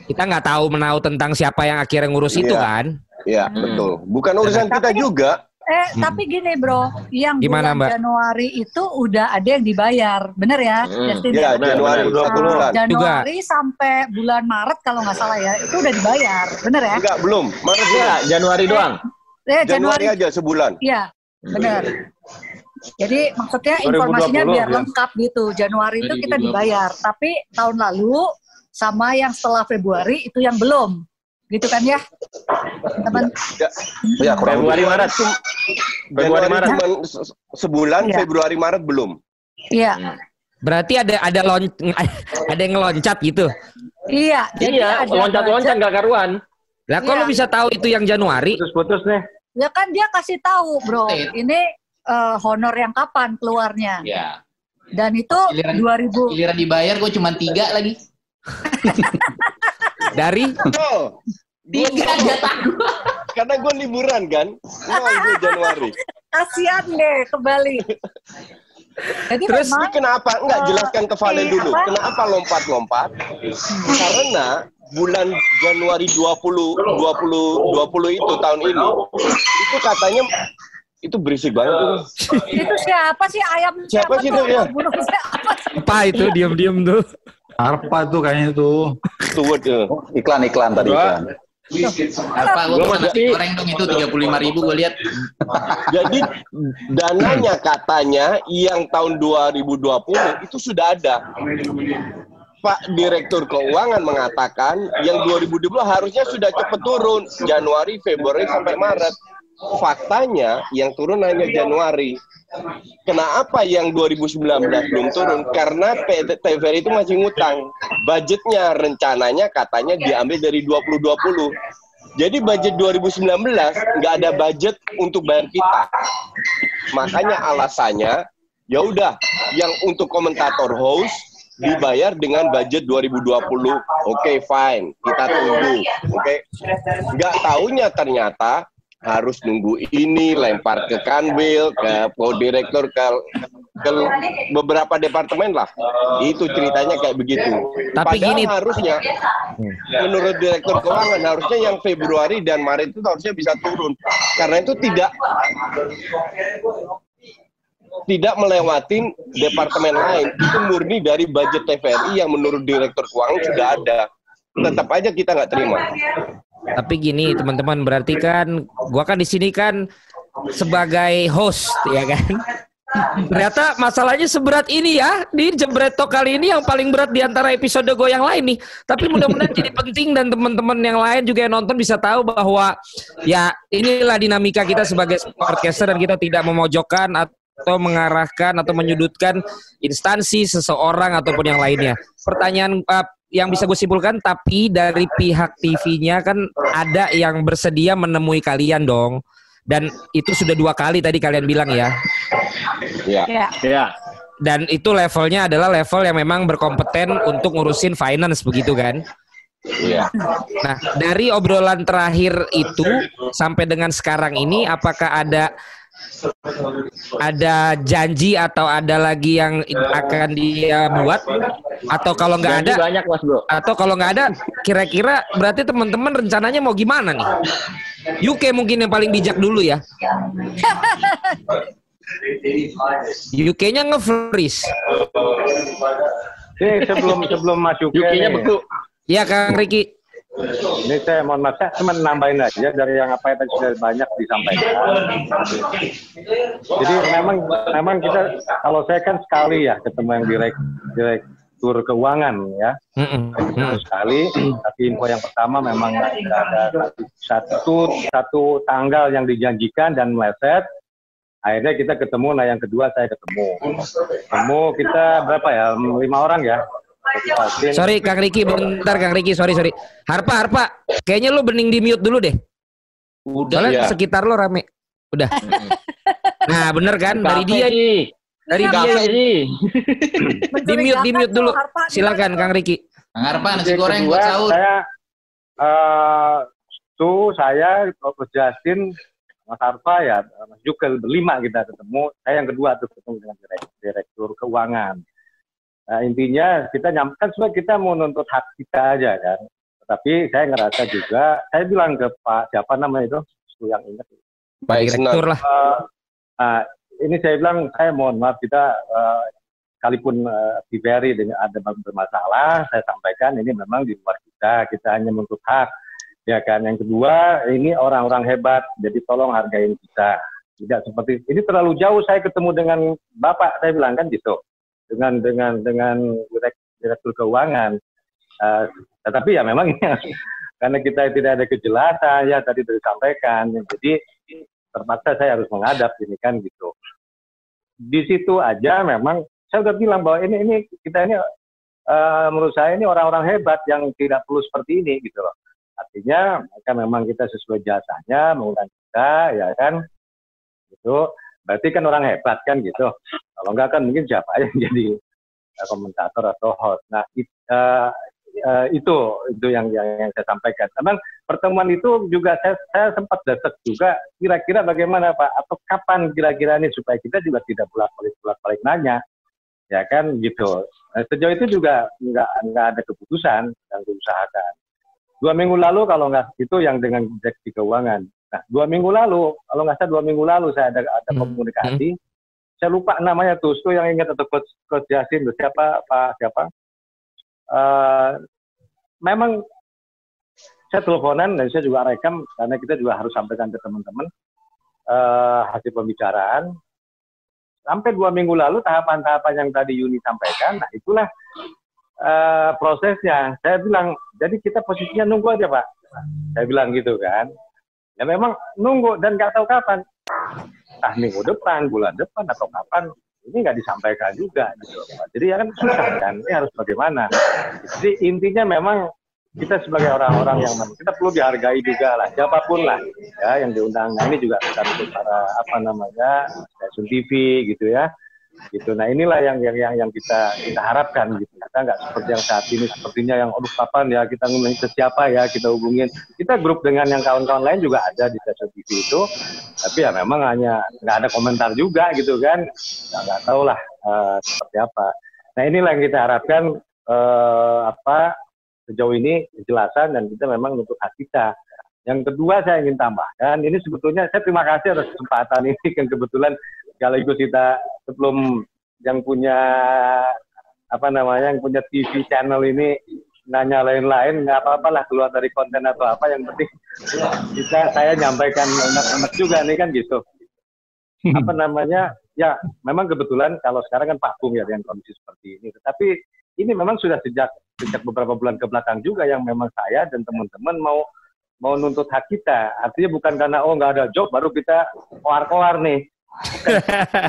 kita nggak tahu menau tentang siapa yang akhirnya ngurus itu Iya. kan. Iya, Hmm. betul. Bukan urusan kita Tapi- juga. Eh, tapi gini bro, yang Gimana, bulan Mbak? Januari itu udah ada yang dibayar, bener ya? Hmm. Justin? Ya, Januari benar. 20 bulan. Januari sampai bulan Maret kalau nggak salah ya, itu udah dibayar, bener ya? Enggak, belum. Maret Enggak, Januari doang. Eh, Januari aja sebulan. Iya, benar. Jadi maksudnya 2020, informasinya biar ya. lengkap gitu. Januari itu kita 2020. dibayar, tapi tahun lalu sama yang setelah Februari itu yang belum, gitu kan ya, teman. Ya, kurang Februari lebih. Maret. Februari Maret. cuma se- sebulan, Iya. Februari Maret belum. Iya, Berarti ada ada lon [LAUGHS] ada yang ngeloncat gitu. iya. jadi Iya, ada loncat-loncat budget. nggak karuan. Lah kok Iya. lu bisa tahu itu yang Januari? Putus-putus nih. Ya kan dia kasih tahu, bro. State. Ini eh, honor yang kapan keluarnya? Ya. Dan itu Giliran- 2000 Giliran dibayar gue cuma tiga lagi. [LAUGHS] Dari Oh, Tiga jatah gue. karena gue liburan kan. Nol gue Januari. kasihan deh ke Bali. Jadi Terus, memang Ini kenapa? Enggak, Eh, jelaskan ke Valen eh, dulu. apa? Kenapa lompat-lompat? Karena bulan Januari 20 20 20 itu tahun ini itu katanya itu berisik banget tuh. itu siapa sih ayam Siapa sih itu, ya? Siapa sih? apa itu diam-diam tuh? Arpa tuh kayaknya tuh. Tuh, tuh. Iklan-iklan tadi iklan. Apa gue Gua pesan nasi mesti- goreng dong itu tiga puluh lima ribu gue lihat. Jadi dananya katanya yang tahun 2020 itu sudah ada. Pak Direktur Keuangan mengatakan yang 2020 harusnya sudah cepat turun Januari, Februari sampai Maret. Faktanya yang turun hanya Januari. Kenapa yang 2019 belum turun? Karena TVRI itu masih ngutang. Budgetnya rencananya katanya diambil dari 2020. Jadi budget 2019 nggak ada budget untuk bayar kita. Makanya alasannya ya udah yang untuk komentator host dibayar dengan budget 2020. Oke, fine. Kita tunggu. Oke. Nggak taunya ternyata harus nunggu ini lempar ke kanwil, ke direktur, ke ke beberapa departemen lah. Itu ceritanya kayak begitu. Tapi Padahal gini- harusnya menurut direktur keuangan harusnya yang Februari dan Maret itu harusnya bisa turun. Karena itu tidak tidak melewatin departemen lain. Itu murni dari budget TVRI yang menurut direktur keuangan sudah ada. Tetap aja kita nggak terima Tapi gini teman-teman berarti kan gua kan di sini kan sebagai host ya kan. Ternyata masalahnya seberat ini ya di Jebret Talk kali ini yang paling berat di antara episode gue yang lain nih. Tapi mudah-mudahan jadi penting dan teman-teman yang lain juga yang nonton bisa tahu bahwa ya inilah dinamika kita sebagai podcaster dan kita tidak memojokkan atau mengarahkan atau menyudutkan instansi seseorang ataupun yang lainnya. Pertanyaan uh, yang bisa gue simpulkan tapi dari pihak TV-nya kan ada yang bersedia menemui kalian dong. Dan itu sudah dua kali tadi kalian bilang ya. ya Ya. Ya. Dan itu levelnya adalah level yang memang berkompeten untuk ngurusin finance begitu kan. ya Nah, dari obrolan terakhir itu sampai dengan sekarang ini apakah ada ada janji atau ada lagi yang akan dia buat atau kalau nggak ada banyak mas bro. atau kalau nggak ada kira-kira berarti teman-teman rencananya mau gimana nih? UK mungkin yang paling bijak dulu ya. UK-nya nge-freeze. Ini sebelum sebelum masuk UK-nya beku. Ya Kang Riki. Ini saya mohon maaf, saya cuma nambahin aja dari yang apa yang tadi sudah banyak disampaikan. Jadi memang memang kita kalau saya kan sekali ya ketemu yang direk, direktur keuangan ya. Ketemu sekali. Tapi info yang pertama memang ada, ada satu satu tanggal yang dijanjikan dan meleset. Akhirnya kita ketemu, nah yang kedua saya ketemu. Ketemu kita berapa ya? Lima orang ya. Sorry Kang Riki, bentar Kang Riki, sorry sorry. Harpa Harpa, kayaknya lu bening di mute dulu deh. Udah Soalnya Iya. sekitar lo rame. Udah. Nah bener kan dari dia sih. dari dia sih. [LAUGHS] di mute di mute dulu. Silakan Kang Riki. Kang Arpa nasi goreng buat sahur. Saya eh tuh saya Coach Justin Mas Arfa ya Mas Jukel berlima kita ketemu saya yang kedua tuh ketemu dengan direk- direktur keuangan nah, intinya kita nyampaikan supaya kita mau nuntut hak kita aja kan. Tapi saya ngerasa juga saya bilang ke Pak siapa namanya itu? Yang ingat. Baik, Direktur lah. Eh, nah, ini saya bilang saya mohon maaf kita eh, sekalipun uh, TVRI dengan ada bermasalah saya sampaikan ini memang di luar kita kita hanya menuntut hak ya kan. Yang kedua ini orang-orang hebat jadi tolong hargain kita. Tidak seperti ini terlalu jauh saya ketemu dengan bapak saya bilang kan gitu dengan dengan dengan direk- direktur keuangan. Eh, tetapi ya memang ini [LAUGHS] karena kita tidak ada kejelasan ya tadi sudah disampaikan jadi terpaksa saya harus menghadap ini kan gitu. Di situ aja memang saya udah bilang bahwa ini ini kita ini eh, menurut saya ini orang-orang hebat yang tidak perlu seperti ini gitu loh. Artinya mereka memang kita sesuai jasanya mengundang kita ya kan gitu berarti kan orang hebat kan gitu. Kalau enggak kan mungkin siapa yang [LAUGHS] jadi eh, komentator atau host. Nah it- eh, eh, itu itu yang, yang yang saya sampaikan. Memang pertemuan itu juga saya, saya sempat dasar juga kira-kira bagaimana Pak? Atau kapan kira-kira ini supaya kita juga tidak bolak-balik bolak-balik nanya? Ya kan gitu. Nah, sejauh itu juga nggak nggak ada keputusan yang diusahakan. Dua minggu lalu kalau nggak itu yang dengan direksi keuangan nah dua minggu lalu kalau nggak salah dua minggu lalu saya ada ada Hmm. komunikasi saya lupa namanya tuh itu yang ingat atau coach coach Yasin siapa Pak siapa Eh, memang saya teleponan dan saya juga rekam karena kita juga harus sampaikan ke teman-teman eh, hasil pembicaraan. Sampai dua minggu lalu tahapan-tahapan yang tadi Yuni sampaikan, nah itulah eh, prosesnya. Saya bilang, jadi kita posisinya nunggu aja Pak. Saya bilang gitu kan. Ya memang nunggu dan nggak tahu kapan. Ah minggu depan, bulan depan atau kapan ini nggak disampaikan juga gitu. Jadi ya kan susah kan, ini harus bagaimana. Jadi intinya memang kita sebagai orang-orang yang kita perlu dihargai juga lah, siapa pun lah ya yang diundang. Nah, ini juga bukan untuk para apa namanya stasiun TV gitu ya. Gitu. Nah inilah yang yang yang, yang kita kita harapkan gitu. Kita nggak seperti yang saat ini sepertinya yang aduh kapan ya kita ngomongin ke siapa ya kita hubungin. Kita grup dengan yang kawan-kawan lain juga ada di stasiun TV itu. Tapi ya memang hanya nggak ada komentar juga gitu kan. Nggak, nggak tahu lah eh, seperti apa. Nah inilah yang kita harapkan eh, apa sejauh ini kejelasan dan kita memang untuk hak kita. Yang kedua saya ingin tambahkan, ini sebetulnya saya terima kasih atas kesempatan ini [LAUGHS] kan kebetulan sekaligus kita sebelum yang punya apa namanya yang punya TV channel ini nanya lain-lain nggak apa-apa lah keluar dari konten atau apa yang penting kita saya nyampaikan enak-enak juga nih kan gitu. Apa namanya ya memang kebetulan kalau sekarang kan vakum ya dengan kondisi seperti ini. Tetapi ini memang sudah sejak sejak beberapa bulan ke belakang juga yang memang saya dan teman-teman mau mau nuntut hak kita. Artinya bukan karena oh nggak ada job baru kita koar-koar nih.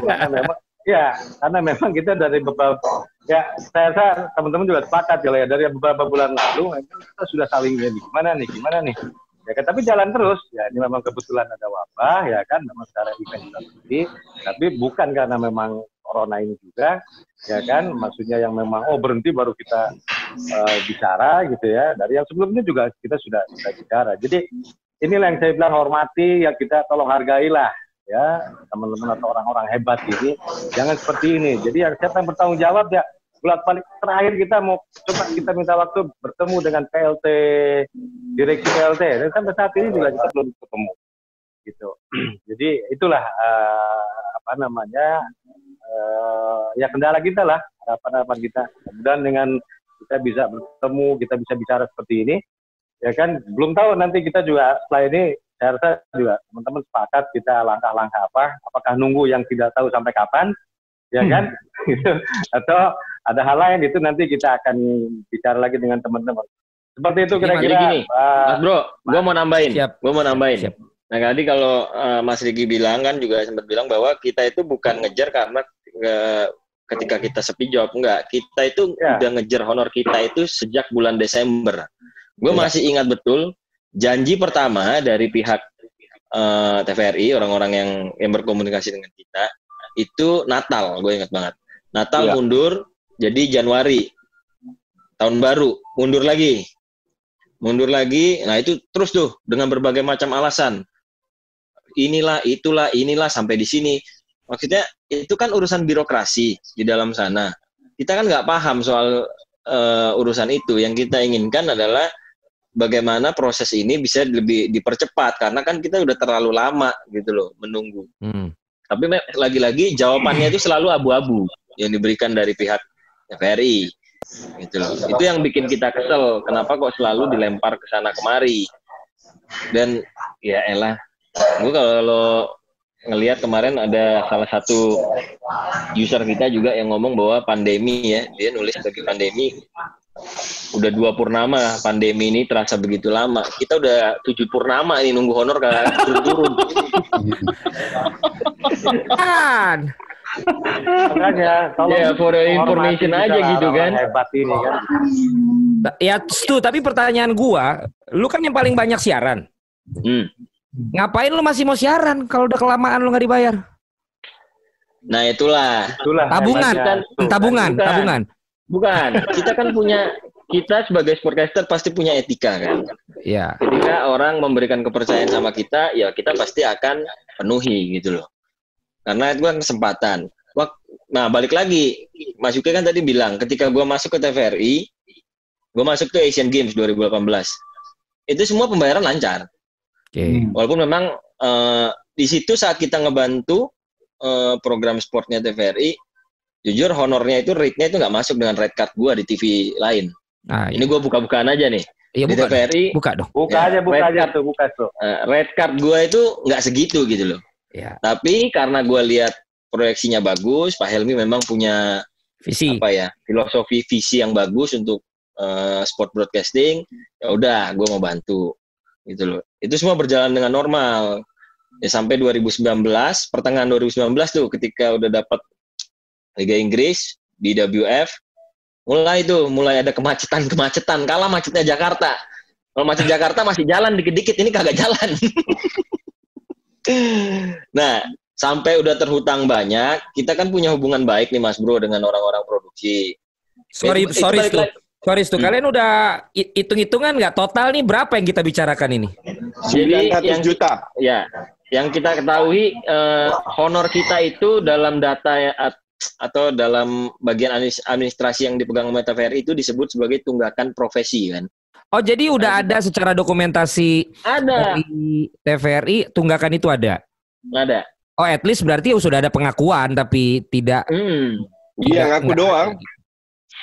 Karena memang ya karena memang kita dari beberapa ya saya rasa teman-teman juga sepakat ya dari beberapa bulan lalu kita sudah saling ya gimana nih gimana nih? Ya kan tapi jalan terus. Ya ini memang kebetulan ada wabah ya kan memang secara event kita sendiri tapi bukan karena memang corona ini juga ya kan maksudnya yang memang oh berhenti baru kita eh, bicara gitu ya. Dari yang sebelumnya juga kita sudah sudah bicara. Jadi inilah yang saya bilang hormati ya kita tolong hargailah ya teman-teman atau orang-orang hebat ini jangan seperti ini. Jadi yang siapa yang bertanggung jawab ya bolak balik terakhir kita mau coba kita minta waktu bertemu dengan PLT direksi PLT dan sampai saat ini juga kita belum ketemu. Gitu. [CLEARS THROAT] Jadi itulah eh, apa namanya eh, ya kendala kita lah harapan-harapan kita. Kemudian dengan kita bisa bertemu kita bisa bicara seperti ini ya kan belum tahu nanti kita juga setelah ini saya rasa juga teman-teman sepakat kita langkah-langkah apa apakah nunggu yang tidak tahu sampai kapan ya kan [LAUGHS] gitu atau ada hal lain itu nanti kita akan bicara lagi dengan teman-teman seperti itu kira-kira uh, Mas Bro, gue mau nambahin. Siap. Gue mau nambahin. Siap. Nah tadi kalau eh, Mas Riki bilang kan juga sempat bilang bahwa kita itu bukan ngejar karena eh, ketika kita sepi job enggak. Kita itu Ya. udah ngejar honor kita itu sejak bulan Desember. Gue Ya. masih ingat betul janji pertama dari pihak eh, TVRI orang-orang yang yang berkomunikasi dengan kita itu Natal. Gue ingat banget. Natal Ya. mundur jadi Januari tahun baru mundur lagi mundur lagi. Nah itu terus tuh dengan berbagai macam alasan. inilah itulah inilah sampai di sini. Maksudnya itu kan urusan birokrasi di dalam sana. Kita kan nggak paham soal uh, urusan itu. Yang kita inginkan adalah bagaimana proses ini bisa lebih dipercepat karena kan kita udah terlalu lama gitu loh menunggu. Hmm. Tapi lagi-lagi jawabannya itu selalu abu-abu yang diberikan dari pihak TVRI gitu loh. Itu yang bikin kita kesel. Kenapa kok selalu dilempar ke sana kemari? Dan ya elah, gue kalau ngelihat kemarin ada salah satu user kita juga yang ngomong bahwa pandemi ya, dia nulis bagi pandemi udah dua purnama pandemi ini terasa begitu lama. Kita udah tujuh purnama ini nunggu honor kagak turun-turun. Kan. Makanya tolong Ya, for information aja gitu kan. Hebat ini kan. Ya, Stu, tapi pertanyaan gua, lu kan yang paling banyak siaran. Hmm. Ngapain lu masih mau siaran kalau udah kelamaan lu nggak dibayar? Nah itulah Itulah Tabungan. Tuh. tabungan, tabungan. Bukan, kita kan punya kita sebagai sportcaster pasti punya etika kan. Ya. Ketika orang memberikan kepercayaan sama kita, ya kita pasti akan penuhi gitu loh. Karena itu kan kesempatan. Nah balik lagi, Mas Yuki kan tadi bilang, ketika gua masuk ke TVRI, gua masuk ke Asian Games 2018. Itu semua pembayaran lancar. Oke. Walaupun memang eh, di situ saat kita ngebantu eh, program sportnya TVRI, jujur honornya itu rate-nya itu nggak masuk dengan red card gua di TV lain. Nah, Ini gua buka-bukaan aja nih. iya di buka. TVRI, Buka dong. Buka Ya, aja, buka red aja card. tuh, buka tuh. eh, red card gua itu nggak segitu gitu loh. Ya. Tapi karena gua lihat proyeksinya bagus, Pak Helmi memang punya Visi. apa ya filosofi visi yang bagus untuk eh, sport broadcasting. Ya udah, gua mau bantu gitu loh. Itu semua berjalan dengan normal. Ya sampai 2019, pertengahan 2019 tuh ketika udah dapat Liga Inggris di WF, mulai tuh mulai ada kemacetan-kemacetan. Kalah macetnya Jakarta. Kalau macet Jakarta masih jalan dikit-dikit, ini kagak jalan. [LAUGHS] nah, sampai udah terhutang banyak, kita kan punya hubungan baik nih Mas Bro dengan orang-orang produksi. Sorry, Itu- itu sorry lagi. Sorry Stu, Hmm. kalian udah hi- hitung-hitungan nggak total nih berapa yang kita bicarakan ini? Jadi 900 yang juta. ya, yang kita ketahui eh, honor kita itu dalam data ya, atau dalam bagian administ- administrasi yang dipegang oleh TVRI itu disebut sebagai tunggakan profesi kan. Oh jadi udah ada secara dokumentasi Ada, dari TVRI tunggakan itu ada. ada. Oh at least berarti sudah ada pengakuan tapi tidak. Hmm. Iya, ngaku doang.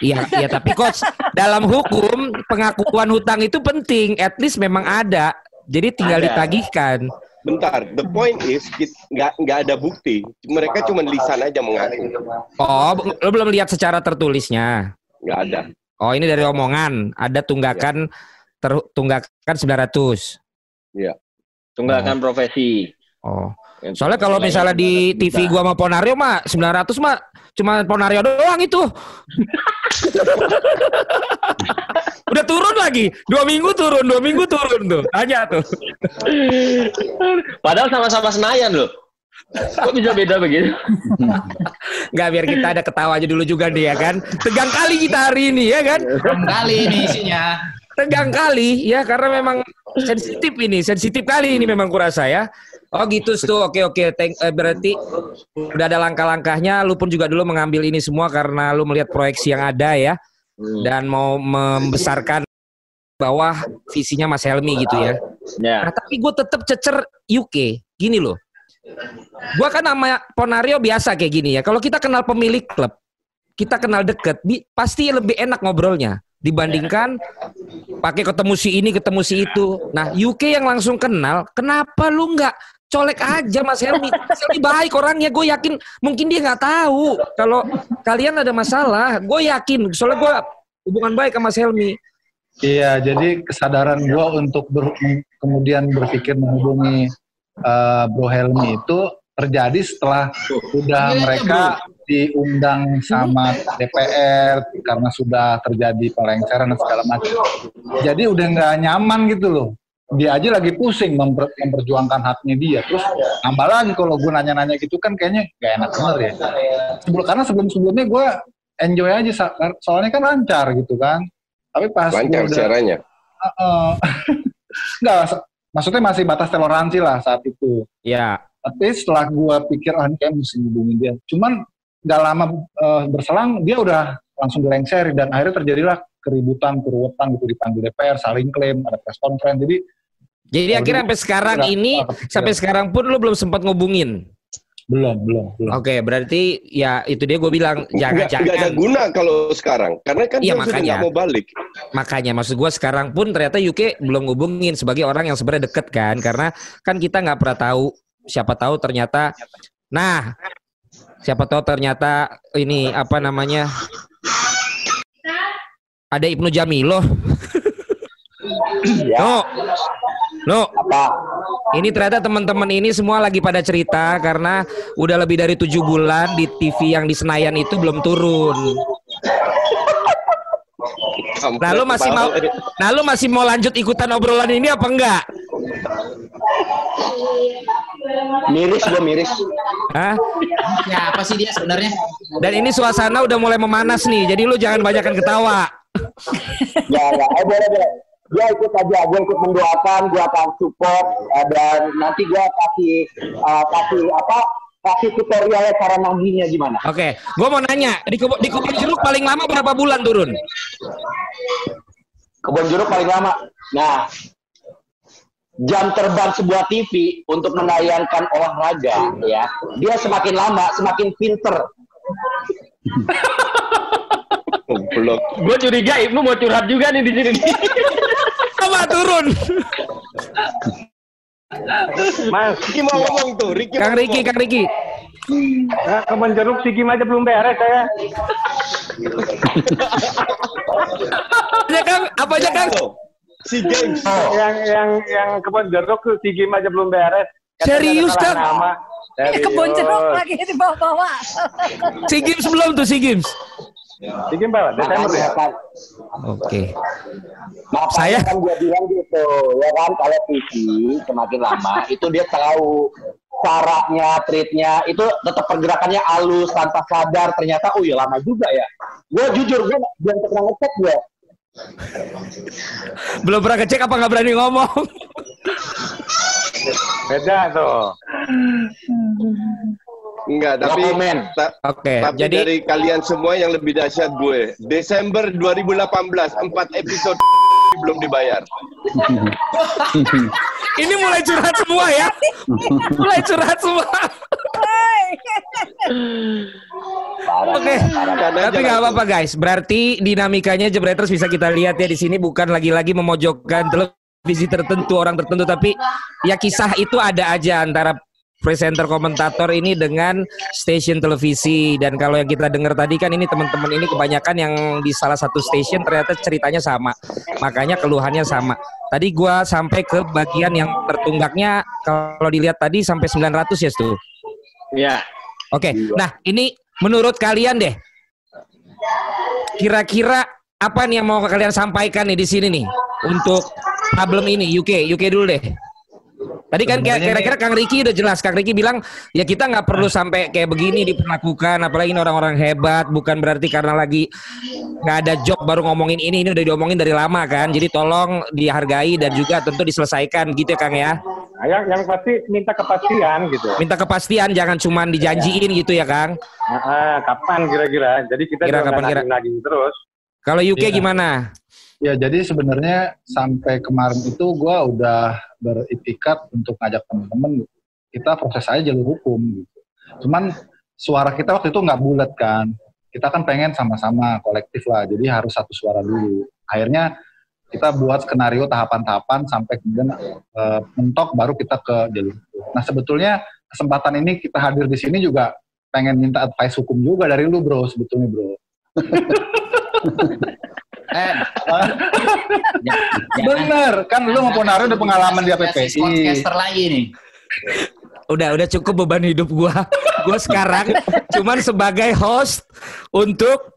Iya, iya tapi coach dalam hukum pengakuan hutang itu penting. At least memang ada. Jadi tinggal Ada. ditagihkan. Bentar, the point is nggak nggak ada bukti. Mereka cuma lisan aja mengaku. Oh, lo belum lihat secara tertulisnya. Nggak ada. Oh, ini dari omongan. Ada tunggakan ter, tunggakan 900. Tunggakan profesi. Oh. Soalnya kalau misalnya di TV gua sama Ponario mah 900 mah cuma Ponario doang itu. [LAUGHS] Lagi. Dua minggu turun, dua minggu turun tuh. Tanya tuh. Padahal sama-sama Senayan loh. Kok bisa beda begitu? Nggak biar kita ada ketawa aja dulu juga nih ya kan. Tegang kali kita hari ini ya kan. Kali ini isinya. Tegang kali ya karena memang sensitif ini, sensitif kali ini memang kurasa ya. Oh gitu tuh, oke oke. Thank- eh, berarti udah ada langkah-langkahnya. Lu pun juga dulu mengambil ini semua karena lu melihat proyeksi yang ada ya Hmm. dan mau membesarkan bawah visinya Mas Helmi gitu ya. Ya. Nah, tapi gue tetap cecer UK. Gini loh. Gua kan sama Ponario biasa kayak gini ya. Kalau kita kenal pemilik klub, kita kenal deket, bi- pasti lebih enak ngobrolnya dibandingkan pakai ketemu si ini, ketemu si itu. Nah, UK yang langsung kenal, kenapa lu nggak colek aja Mas Helmi? Mas Helmi baik orangnya, gue yakin mungkin dia nggak tahu kalau kalian ada masalah. Gue yakin, soalnya gue hubungan baik sama Mas Helmi. Iya, jadi kesadaran gua untuk ber- kemudian berpikir menghubungi eh, Bro Helmi itu terjadi setelah udah Iya, mereka diundang sama DPR karena sudah terjadi pelengseran dan segala macam. Jadi udah nggak nyaman gitu loh. Dia aja lagi pusing memper- memperjuangkan haknya dia. Terus tambah lagi kalau gue nanya-nanya gitu kan kayaknya gak enak bener ya. Sebelum karena sebelum-sebelumnya gue enjoy aja soalnya kan lancar gitu kan. Tapi pas Lancar udah-. Heeh. [LAUGHS] Enggak, se- maksudnya masih batas toleransi lah saat itu. Ya. Tapi setelah gua pikir ah ini kayak mesti hubungin dia. Cuman gak lama eh, berselang dia udah langsung dilengser dan akhirnya terjadilah keributan, keruwetan gitu dipanggil DPR, saling klaim, ada press conference. Jadi Jadi Oh, akhirnya sampai sekarang ini sampai sekarang pun lu belum sempat ngubungin. Belum, belum, belum. Oke, berarti ya itu dia gue bilang Nggak, nggak ada jangan-jangan. guna kalau sekarang. Karena kan Iya, dia sudah makanya. nggak mau balik. Makanya maksud gue sekarang pun ternyata UK belum ngubungin sebagai orang yang sebenarnya deket kan karena kan kita nggak pernah tahu siapa tahu ternyata nah siapa tahu ternyata ini apa namanya ada Ibnu Jamilo. No, no. Ini ternyata teman-teman ini semua lagi pada cerita karena udah lebih dari tujuh bulan di TV yang di Senayan itu belum turun. Nah lu masih mau, nah lu masih mau lanjut ikutan obrolan ini apa enggak? Miris gue miris. Hah? Ya apa sih dia sebenarnya? Dan ini suasana udah mulai memanas nih, jadi lu jangan banyakkan ketawa. Ya, ya. Eh, boleh, boleh. Dia ikut aja, gue ikut mendoakan, gue akan support, eh, dan nanti gue kasih, eh, kasih apa, kasih tutorialnya cara nangginya gimana. Oke, gua mau nanya, di kebun di kebun jeruk paling lama berapa bulan turun? Kebun jeruk paling lama. Nah, jam terbang sebuah TV untuk menayangkan olahraga, ya, dia semakin lama semakin pinter. [LAUGHS] Goblok. Gue curiga Ibnu mau curhat juga nih di sini. [LAUGHS] Apa turun? Mas, Ricky mau ngomong tuh, Ricky Kang Riki. Kang Riki. nah, kebun jeruk si Kim aja belum beres saya. Aja Kang, apa aja Kang? Si Games. Yang yang yang kebun jeruk si Kim aja belum beres. Serius, Kang? Nama. Ya, kebun jeruk lagi di bawah-bawah. Si Games belum tuh si Games. Si Kim berapa? Desember ya? Kan, Oke. makanya Saya- kan gue bilang gitu, ya kan, kalau TV semakin lama, itu dia tahu caranya, treatnya, itu tetap pergerakannya halus, tanpa sadar, ternyata, oh ya lama juga ya. Gue jujur, gue belum pernah ngecek gue. Belum pernah ngecek apa nggak berani ngomong? Beda tuh. [LAUGHS] Enggak, tapi No ta- Oke, tapi jadi dari kalian semua yang lebih dahsyat gue. Desember 2018, 4 episode [LAUGHS] belum dibayar. [LAUGHS] ini mulai curhat semua ya. [LAUGHS] mulai curhat semua. Oke. Karena Tapi nggak apa-apa guys. Berarti dinamikanya Jebreters bisa kita lihat ya di sini bukan lagi-lagi memojokkan televisi tertentu orang tertentu tapi ya kisah itu ada aja antara presenter komentator ini dengan stasiun televisi. Dan kalau yang kita dengar tadi kan ini teman-teman ini kebanyakan yang di salah satu stasiun ternyata ceritanya sama. Makanya keluhannya sama. Tadi gua sampai ke bagian yang tertunggaknya kalau dilihat tadi sampai 900 ya tuh Ya. Oke, nah ini menurut kalian deh, kira-kira apa nih yang mau kalian sampaikan nih di sini nih untuk problem ini? UK, UK dulu deh. Tadi kan kira-kira Kang Riki udah jelas, Kang Riki bilang ya kita nggak perlu sampai kayak begini diperlakukan, apalagi ini orang-orang hebat, bukan berarti karena lagi nggak ada job baru ngomongin ini, ini udah diomongin dari lama kan, jadi tolong dihargai dan juga tentu diselesaikan gitu ya Kang ya. Nah, yang yang pasti minta kepastian gitu. Minta kepastian, jangan cuman dijanjiin gitu ya Kang. Nah, ah, kapan kira-kira? Jadi kita Kira kapan kira? nagih-nagih terus. Kalau UK Iya. gimana? Ya jadi sebenarnya sampai kemarin itu gua udah beritikat untuk ngajak teman-teman gitu. kita proses aja jalur hukum gitu. Cuman suara kita waktu itu nggak bulat kan. Kita kan pengen sama-sama kolektif lah. Jadi harus satu suara dulu. Akhirnya kita buat skenario tahapan-tahapan sampai kemudian eh, mentok baru kita ke jalur hukum. Nah sebetulnya kesempatan ini kita hadir di sini juga pengen minta advice hukum juga dari lu bro sebetulnya bro. [LAUGHS] Eh, [LAUGHS] Bener kan lu mau Ponari udah pengalaman di APPI. podcaster lagi nih. Udah, udah cukup beban hidup gua. [LAUGHS] Gua sekarang cuman sebagai host untuk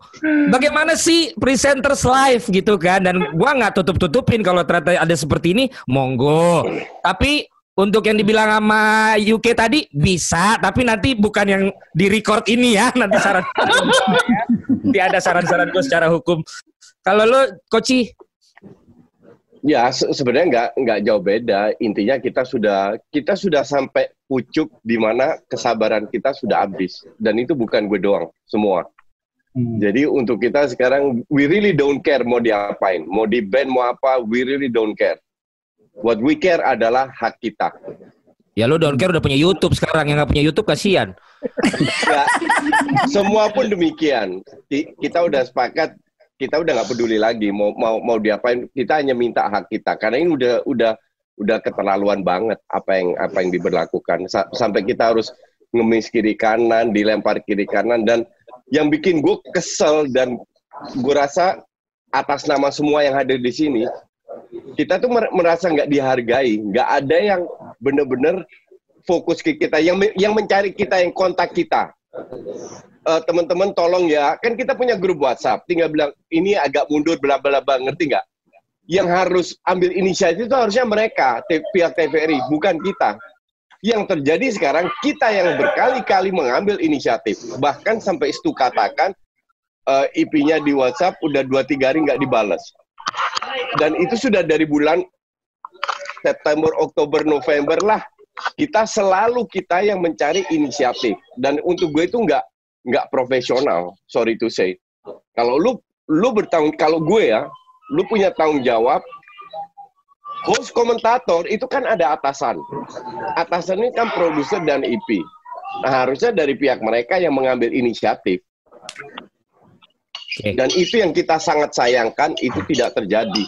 bagaimana sih presenters live gitu kan dan gua nggak tutup-tutupin kalau ternyata ada seperti ini, monggo. Tapi untuk yang dibilang sama UK tadi bisa, tapi nanti bukan yang di record ini ya, nanti saran. [LAUGHS] Nanti ada saran-saran gue secara hukum. Kalau lo, Koci, Ya se- sebenarnya nggak nggak jauh beda. Intinya kita sudah kita sudah sampai pucuk di mana kesabaran kita sudah habis dan itu bukan gue doang semua. Jadi untuk kita sekarang we really don't care mau diapain, mau di band mau apa, we really don't care. What we care adalah hak kita. Ya lu don't care udah punya YouTube sekarang yang nggak punya YouTube kasihan. [LAUGHS] Ya, semua pun demikian. Ki- Kita udah sepakat, kita udah nggak peduli lagi mau mau mau diapain. Kita hanya minta hak kita karena ini udah udah udah keterlaluan banget apa yang apa yang diberlakukan Sa- sampai kita harus ngemis kiri kanan, dilempar kiri kanan dan yang bikin gue kesel dan gue rasa atas nama semua yang hadir di sini kita tuh mer- merasa nggak dihargai, nggak ada yang bener-bener fokus ke kita, yang yang mencari kita, yang kontak kita. Eh, teman-teman tolong ya, kan kita punya grup WhatsApp, tinggal bilang ini agak mundur, bla bla bla, ngerti nggak? Yang harus ambil inisiatif itu harusnya mereka, pihak TVRI, bukan kita. Yang terjadi sekarang kita yang berkali-kali mengambil inisiatif, bahkan sampai Stu katakan eh, IP-nya di WhatsApp udah dua tiga hari nggak dibales dan itu sudah dari bulan September, Oktober, November lah. Kita selalu kita yang mencari inisiatif dan untuk gue itu nggak nggak profesional, sorry to say. Kalau lu lu bertanggung kalau gue ya, lu punya tanggung jawab. Host komentator itu kan ada atasan. Atasan ini kan produser dan IP. Nah, harusnya dari pihak mereka yang mengambil inisiatif. Dan itu yang kita sangat sayangkan itu tidak terjadi.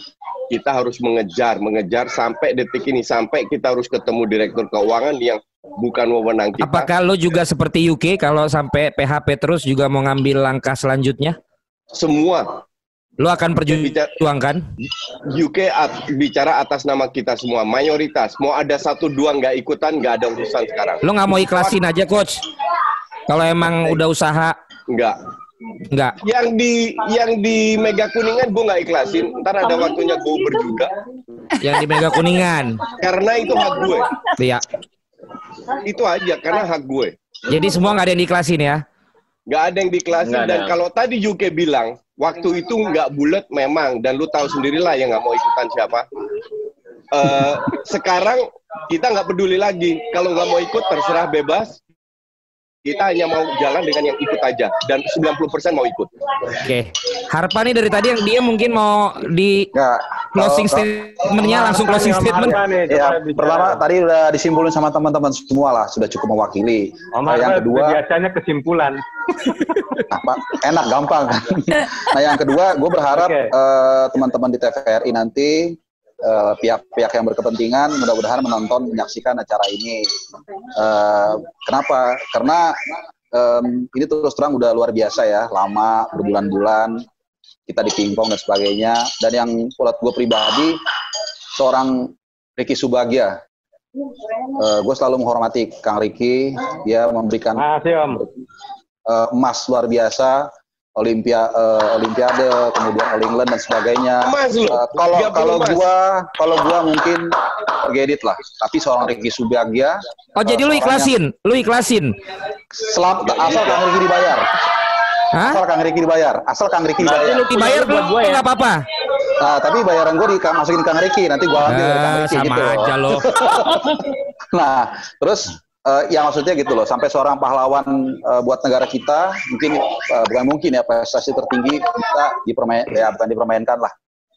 Kita harus mengejar, mengejar sampai detik ini sampai kita harus ketemu direktur keuangan yang bukan wewenang kita. Apakah lo juga seperti UK kalau sampai PHP terus juga mau ngambil langkah selanjutnya? Semua. Lo akan perjuangkan? UK bicara atas nama kita semua, mayoritas. Mau ada satu dua nggak ikutan, nggak ada urusan sekarang. Lo nggak mau ikhlasin aja coach? Kalau emang udah usaha? Nggak. Nggak. Yang di yang di Mega Kuningan gue nggak ikhlasin. Ntar ada waktunya gue berjuga. [LAUGHS] Yang di Mega Kuningan. Karena itu hak gue. Iya. Itu aja karena hak gue. Jadi semua nggak ada yang diikhlasin ya? nggak ada yang diklasin dan kalau tadi UK bilang waktu itu nggak bulat memang dan lu tahu sendirilah yang nggak mau ikutan siapa Eh, sekarang kita nggak peduli lagi kalau nggak mau ikut terserah bebas kita hanya mau jalan dengan yang ikut aja dan 90% mau ikut Oke. Harapannya dari tadi yang dia mungkin mau di closing kalau- statementnya langsung closing statement. Ya, pertama tadi udah disimpulin sama teman-teman semua lah, sudah cukup mewakili. Om [LAUGHS] Nah, yang kedua, biasanya kesimpulan. apa, enak gampang kan. nah yang kedua, gue berharap eh, teman-teman di TVRI nanti eh, pihak-pihak yang berkepentingan mudah-mudahan menonton menyaksikan acara ini. Eh, kenapa? Karena em, ini terus terang udah luar biasa ya, lama berbulan-bulan kita di pingpong dan sebagainya. Dan yang buat gue pribadi, seorang Ricky Subagia, Eh, gue selalu menghormati Kang Ricky, dia memberikan eh, emas luar biasa, Olimpia, eh, Olimpiade, kemudian All England dan sebagainya. Eh, kalau 30 kalau gua kalau gua mungkin forget it lah. Tapi seorang Ricky Subagia. Oh jadi lu ikhlasin, lu ikhlasin. Selam, asal Kang Ricky dibayar. Asal Kang Ricky dibayar. Asal Kang Ricky dibayar. lu dibayar lu nggak apa-apa. Nah, tapi bayaran gue dimasukin Kang Ricky, nanti gue ambil dari Kang Ah, Ricky sama gitu. aja lo. [LAUGHS] nah, terus eh, ya maksudnya gitu loh, sampai seorang pahlawan eh, buat negara kita, mungkin eh, bukan mungkin ya prestasi tertinggi kita dipermain, ya bukan dipermainkan lah,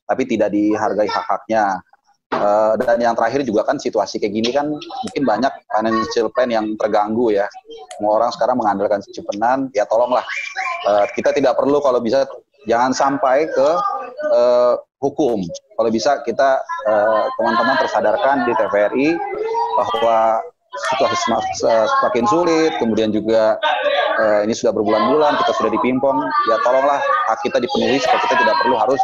tapi tidak dihargai hak-haknya. Eh, dan yang terakhir juga kan situasi kayak gini kan mungkin banyak financial plan yang terganggu ya. Semua orang sekarang mengandalkan cipenan, ya tolonglah eh, kita tidak perlu kalau bisa jangan sampai ke eh, hukum. Kalau bisa kita teman-teman tersadarkan di TVRI bahwa situasi sem- se- semakin sulit, kemudian juga eh, ini sudah berbulan-bulan kita sudah dipimpong, ya tolonglah hak kita dipenuhi supaya kita tidak perlu harus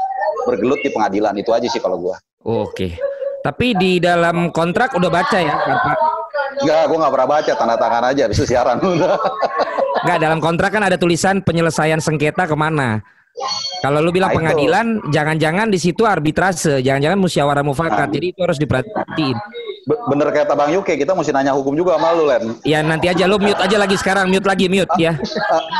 bergelut di pengadilan. Itu aja sih kalau gua. Oke. Tapi di dalam kontrak udah baca ya, Pak? Enggak, gua nggak pernah baca tanda tangan aja bisa siaran. Enggak, dalam kontrak kan ada tulisan penyelesaian sengketa ke mana. Kalau lu bilang Nah, pengadilan, jangan-jangan di situ arbitrase, jangan-jangan musyawarah mufakat. Jadi itu harus diperhatiin. Be- bener kata Bang Yuke, kita mesti nanya hukum juga sama lu, Len. Ya nanti aja lu mute aja lagi sekarang, mute lagi mute ya.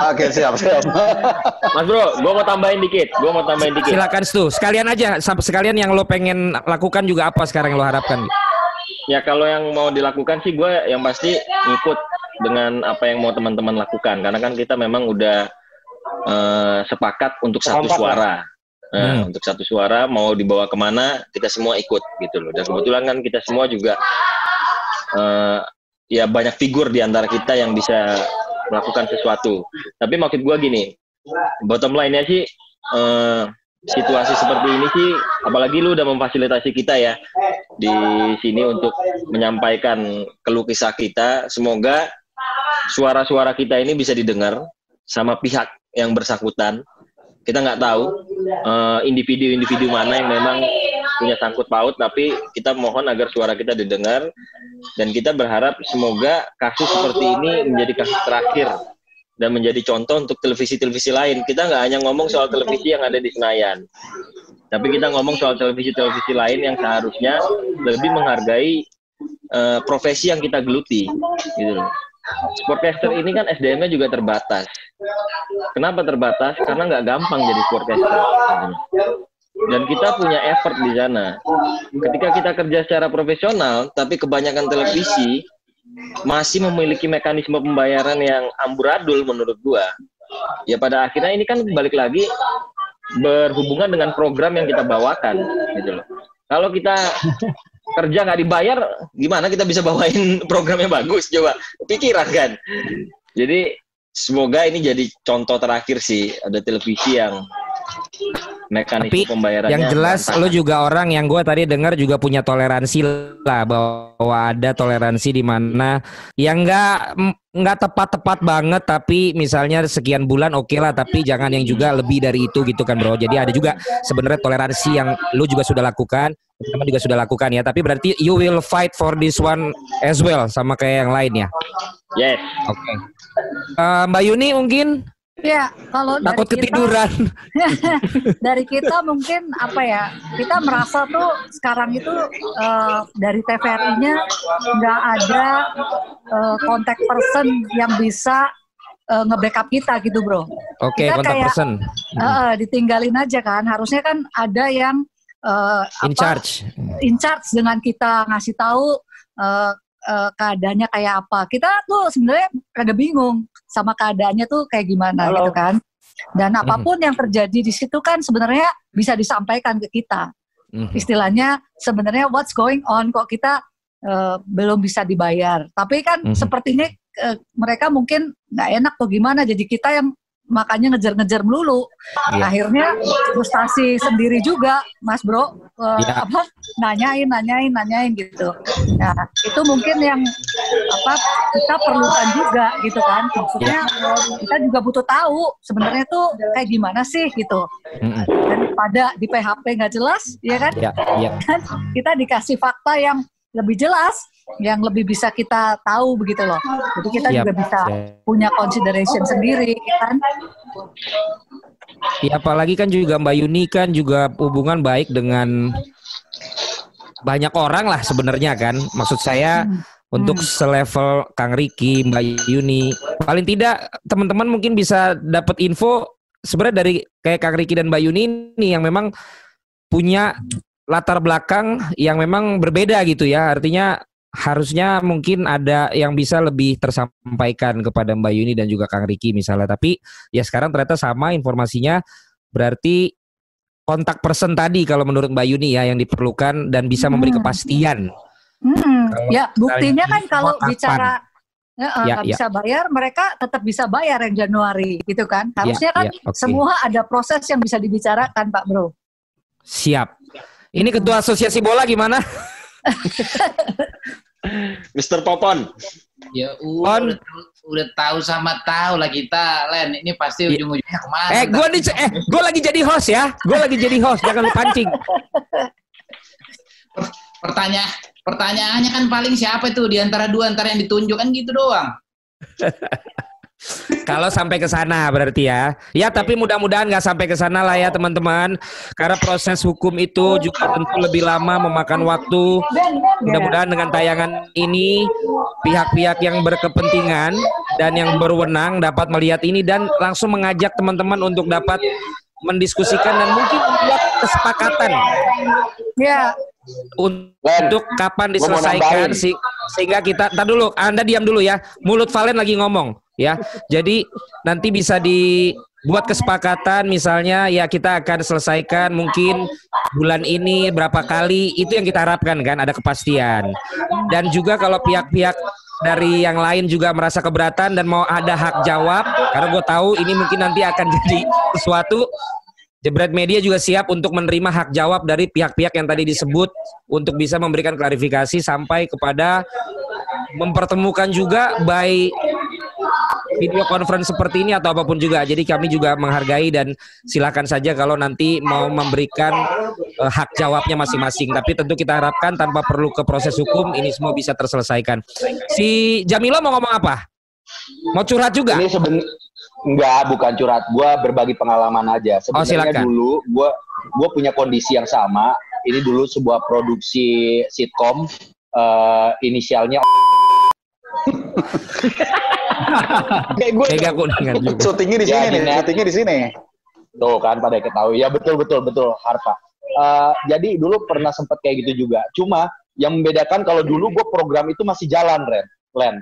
Ah, Oke, siap, siap. [LAUGHS] Mas Bro, gue mau tambahin dikit. Gue mau tambahin dikit. Silakan Stu. Sekalian aja sekalian yang lo pengen lakukan juga apa sekarang yang lo harapkan? Ya kalau yang mau dilakukan sih gue yang pasti ngikut dengan apa yang mau teman-teman lakukan karena kan kita memang udah eh, sepakat untuk satu suara. Nah, Hmm. untuk satu suara mau dibawa ke mana kita semua ikut gitu loh. Dan kebetulan kan kita semua juga eh, ya banyak figur di antara kita yang bisa melakukan sesuatu. Tapi maksud gue gini, bottom line-nya sih eh, situasi seperti ini sih, apalagi lu udah memfasilitasi kita ya di sini untuk menyampaikan keluh kisah kita. Semoga suara-suara kita ini bisa didengar sama pihak yang bersangkutan. Kita nggak tahu eh, individu-individu mana yang memang punya sangkut paut, tapi kita mohon agar suara kita didengar dan kita berharap semoga kasus seperti ini menjadi kasus terakhir dan menjadi contoh untuk televisi-televisi lain. Kita nggak hanya ngomong soal televisi yang ada di Senayan, tapi kita ngomong soal televisi-televisi lain yang seharusnya lebih menghargai eh, profesi yang kita geluti, gitu. Sportcaster ini kan SDM-nya juga terbatas. Kenapa terbatas? Karena nggak gampang jadi sportcaster. Dan kita punya effort di sana. Ketika kita kerja secara profesional, tapi kebanyakan televisi masih memiliki mekanisme pembayaran yang amburadul menurut gua. Ya pada akhirnya ini kan balik lagi berhubungan dengan program yang kita bawakan gitu loh. Kalau kita kerja nggak dibayar, gimana kita bisa bawain [LAUGHS] programnya bagus? Coba pikiran kan. Jadi semoga ini jadi contoh terakhir sih ada televisi yang mekanisme Tapi pembayarannya Yang jelas lo juga orang yang gue tadi dengar juga punya toleransi lah bahwa ada toleransi di mana yang nggak m- nggak tepat-tepat banget tapi misalnya sekian bulan oke lah tapi jangan yang juga lebih dari itu gitu kan bro. Jadi ada juga sebenarnya toleransi yang lo juga sudah lakukan, teman juga sudah lakukan ya. Tapi berarti you will fight for this one as well sama kayak yang lain ya. Yes. Oke. Eh, Mbak Yuni mungkin Ya, kalau dari takut kita, ketiduran. [LAUGHS] dari kita mungkin apa ya? Kita merasa tuh sekarang itu eh, dari TVRI-nya nggak ada eh, contact person yang bisa eh, nge-backup kita gitu, bro. Oke, Kita kontak kayak, person eh, ditinggalin aja kan. Harusnya kan ada yang eh, in apa, charge. in charge dengan kita ngasih tahu eh, eh, keadaannya kayak apa. Kita tuh sebenarnya rada bingung sama keadaannya tuh kayak gimana gitu kan. Dan apa pun yang terjadi di situ kan sebenarnya bisa disampaikan ke kita. Mhm. Istilahnya sebenarnya what's going on kok kita eh, belum bisa dibayar. Tapi kan Mhm. sepertinya eh, mereka mungkin nggak enak tuh gimana. Jadi kita yang makanya ngejar-ngejar melulu. Iya. Akhirnya frustasi sendiri juga, Mas Bro. Eh, Iya. apa nanyain, nanyain, nanyain gitu. Nah, itu mungkin yang apa kita perlukan juga gitu kan. Maksudnya Iya. kita juga butuh tahu sebenarnya tuh kayak gimana sih gitu. Mm-mm. Daripada di PHP nggak jelas, ya kan? Ya, ya. Kan kita dikasih fakta yang lebih jelas, yang lebih bisa kita tahu begitu loh. Jadi kita Siap, juga bisa siap. punya consideration sendiri, ya kan? Ya apalagi kan juga Mbak Yuni kan juga hubungan baik dengan banyak orang lah sebenarnya kan. Maksud saya untuk selevel Kang Riki, Mbak Yuni, paling tidak teman-teman mungkin bisa dapat info sebenarnya dari kayak Kang Riki dan Mbak Yuni ini yang memang punya latar belakang yang memang berbeda gitu ya. Artinya harusnya mungkin ada yang bisa lebih tersampaikan kepada Mbak Yuni dan juga Kang Riki misalnya. Tapi ya sekarang ternyata sama informasinya berarti kontak person tadi kalau menurut Mbak Yuni ya yang diperlukan dan bisa memberi Hmm. kepastian. Hmm, Kalau ya buktinya kan kalau kapan? bicara ya, eh, Ya, nggak ya. bisa bayar, mereka tetap bisa bayar yang Januari, gitu kan? Harusnya kan ya, oke. semua ada proses yang bisa dibicarakan, Pak Bro. Siap. Ini ketua asosiasi bola gimana? [LAUGHS] [LAUGHS] Mr. Popon. Ya udah, udah, tahu- udah tahu sama tahu lah kita, Len. Ini pasti Iya. ujung-ujungnya ke mana? Eh, gua nih eh gua lagi jadi host ya. Gua lagi jadi host, jangan lu pancing. Pertanyaan pertanyaannya kan paling siapa itu di antara dua antara yang ditunjuk kan gitu doang. [LAUGHS] Kalau sampai ke sana berarti ya. Ya tapi mudah-mudahan nggak sampai ke sana lah ya teman-teman. Karena proses hukum itu juga tentu lebih lama memakan waktu. Mudah-mudahan dengan tayangan ini pihak-pihak yang berkepentingan dan yang berwenang dapat melihat ini dan langsung mengajak teman-teman untuk dapat mendiskusikan dan mungkin membuat kesepakatan Ya, untuk kapan diselesaikan nambahin. si- sehingga kita entar dulu Anda diam dulu ya mulut Valen lagi ngomong ya jadi nanti bisa dibuat kesepakatan misalnya ya kita akan selesaikan mungkin bulan ini berapa kali itu yang kita harapkan kan ada kepastian. Dan juga kalau pihak-pihak dari yang lain juga merasa keberatan dan mau ada hak jawab karena gue tahu ini mungkin nanti akan [LAUGHS] jadi sesuatu Jebret Media juga siap untuk menerima hak jawab dari pihak-pihak yang tadi disebut untuk bisa memberikan klarifikasi sampai kepada mempertemukan juga by video conference seperti ini atau apa pun juga. Jadi kami juga menghargai dan silakan saja kalau nanti mau memberikan eh, hak jawabnya masing-masing. Tapi tentu kita harapkan tanpa perlu ke proses hukum ini semua bisa terselesaikan. Si Jamilo mau ngomong apa? Mau curhat juga? Ini seben enggak bukan curhat, gua berbagi pengalaman aja. Oh, silakan. Sebenarnya dulu gua gua punya kondisi yang sama. Ini dulu sebuah produksi sitkom eh, inisialnya Kayak gue Tega aku dengar juga. Syutingnya di Ya, sini di nih, syutingnya di sini. Tuh kan pada ketahui. Ya betul betul betul Harpa. Eh, jadi dulu pernah sempat kayak gitu juga. Cuma yang membedakan kalau dulu gue program itu masih jalan, Ren. Len.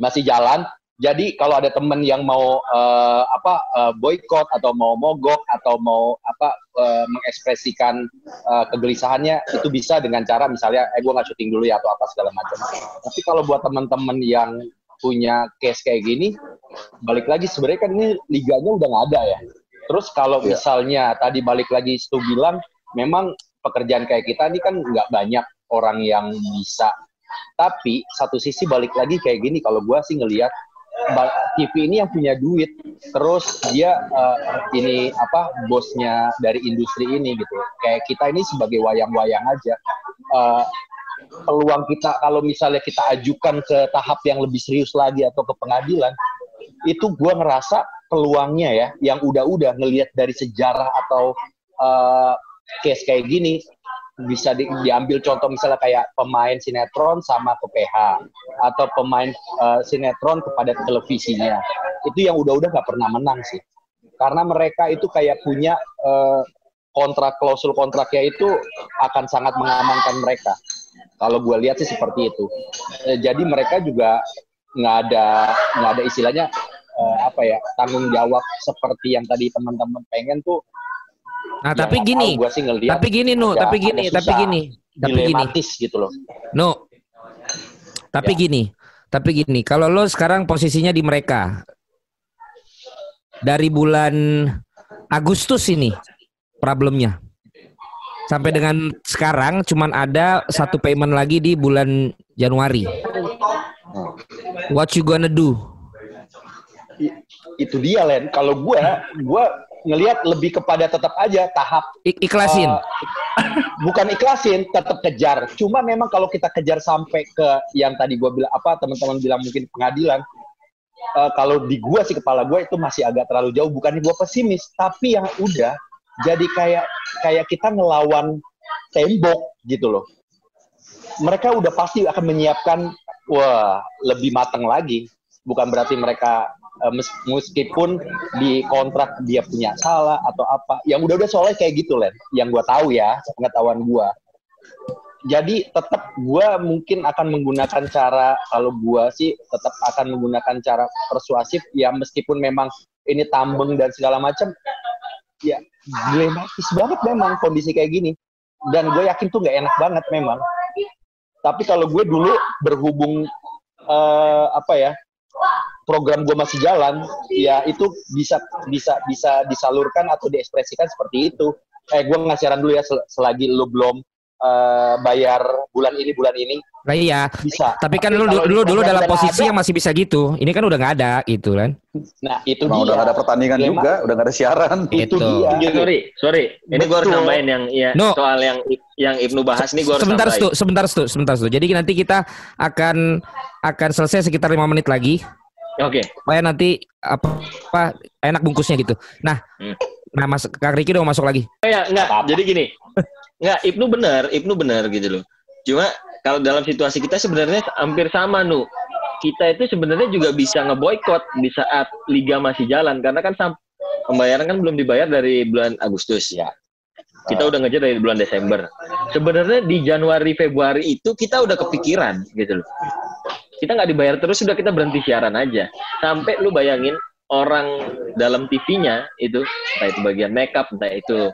Masih jalan. Jadi kalau ada temen yang mau eh, apa eh, boykot atau mau mogok atau mau apa eh, mengekspresikan eh, kegelisahannya itu bisa dengan cara misalnya eh gue nggak syuting dulu ya atau apa segala macam. Tapi kalau buat teman-teman yang punya case kayak gini, balik lagi sebenarnya kan ini liganya udah nggak ada ya. Terus kalau Iya. misalnya tadi balik lagi Stu bilang, memang pekerjaan kayak kita ini kan nggak banyak orang yang bisa. Tapi satu sisi balik lagi kayak gini, kalau gua sih ngelihat TV ini yang punya duit, terus dia eh, ini apa bosnya dari industri ini gitu. Kayak kita ini sebagai wayang-wayang aja. Eh, peluang kita kalau misalnya kita ajukan ke tahap yang lebih serius lagi atau ke pengadilan, itu gua ngerasa peluangnya ya yang udah-udah ngelihat dari sejarah atau eh, case kayak gini bisa di- diambil contoh misalnya kayak pemain sinetron sama ke PH atau pemain eh, sinetron kepada televisinya. Itu yang udah-udah nggak pernah menang sih. Karena mereka itu kayak punya eh, kontrak klausul kontraknya itu akan sangat mengamankan mereka. Kalau gue lihat sih seperti itu. Eh, jadi mereka juga nggak ada nggak ada istilahnya eh, apa ya tanggung jawab seperti yang tadi teman-teman pengen tuh Nah, tapi gini, gue sih ngelihat tapi gini Nu, tapi gini, tapi gini, tapi gini. gitu loh No. Tapi Ya. gini, tapi gini, kalau lo sekarang posisinya di mereka dari bulan Agustus ini problemnya. Sampai dengan sekarang cuman ada satu payment lagi di bulan Januari. What you gonna do? Itu dia Len kalau gue gue ngelihat lebih kepada tetap aja tahap I- ikhlasin. eh, bukan ikhlasin tetap kejar. Cuma memang kalau kita kejar sampai ke yang tadi gue bilang apa teman-teman bilang mungkin pengadilan eh, kalau di gua sih kepala gue itu masih agak terlalu jauh. Bukan gue pesimis tapi yang udah jadi kayak kayak kita ngelawan tembok gitu loh. Mereka udah pasti akan menyiapkan wah lebih matang lagi. Bukan berarti mereka meskipun di kontrak dia punya salah atau apa yang udah-udah soalnya kayak gitu Len. Yang gua tahu ya pengetahuan gua. Jadi tetap gua mungkin akan menggunakan cara kalau gua sih tetap akan menggunakan cara persuasif. Ya meskipun memang ini tambeng dan segala macam ya dilematis banget memang kondisi kayak gini. Dan gue yakin tuh nggak enak banget memang. Tapi kalau gue dulu berhubung eh, apa ya program gue masih jalan ya itu bisa bisa bisa disalurkan atau diekspresikan seperti itu eh gue ngasih saran dulu ya sel- selagi lu belum eh, bayar bulan ini bulan ini Nah iya. bisa Tapi kan Tapi lu dulu dulu dalam posisi ada, yang masih bisa gitu. Ini kan udah nggak ada gitu kan. nah itu Emang dia udah gak ada pertandingan Dilema- juga, udah gak ada siaran. itu Gitu. dia sorry, sorry. Ini gue harus nambahin yang ya, No. soal yang yang Ibnu bahas nih gue harus sebentar stu, sebentar stu, sebentar stu. Jadi nanti kita akan akan selesai sekitar lima menit lagi. Oke. Supaya nanti apa, apa enak bungkusnya gitu. Nah, Hmm. nah Mas Kang Riki dong masuk lagi. Ya, enggak. Jadi gini. Enggak, Ibnu benar, Ibnu benar gitu loh. Cuma kalau dalam situasi kita sebenarnya hampir sama, Nu. Kita itu sebenarnya juga bisa ngeboikot di saat liga masih jalan karena kan pembayaran kan belum dibayar dari bulan Agustus ya. Kita udah ngejar dari bulan Desember. Sebenarnya di Januari Februari itu kita udah kepikiran gitu loh. Kita nggak dibayar terus sudah kita berhenti siaran aja. Sampai lu bayangin orang dalam TV-nya itu entah itu bagian makeup, entah itu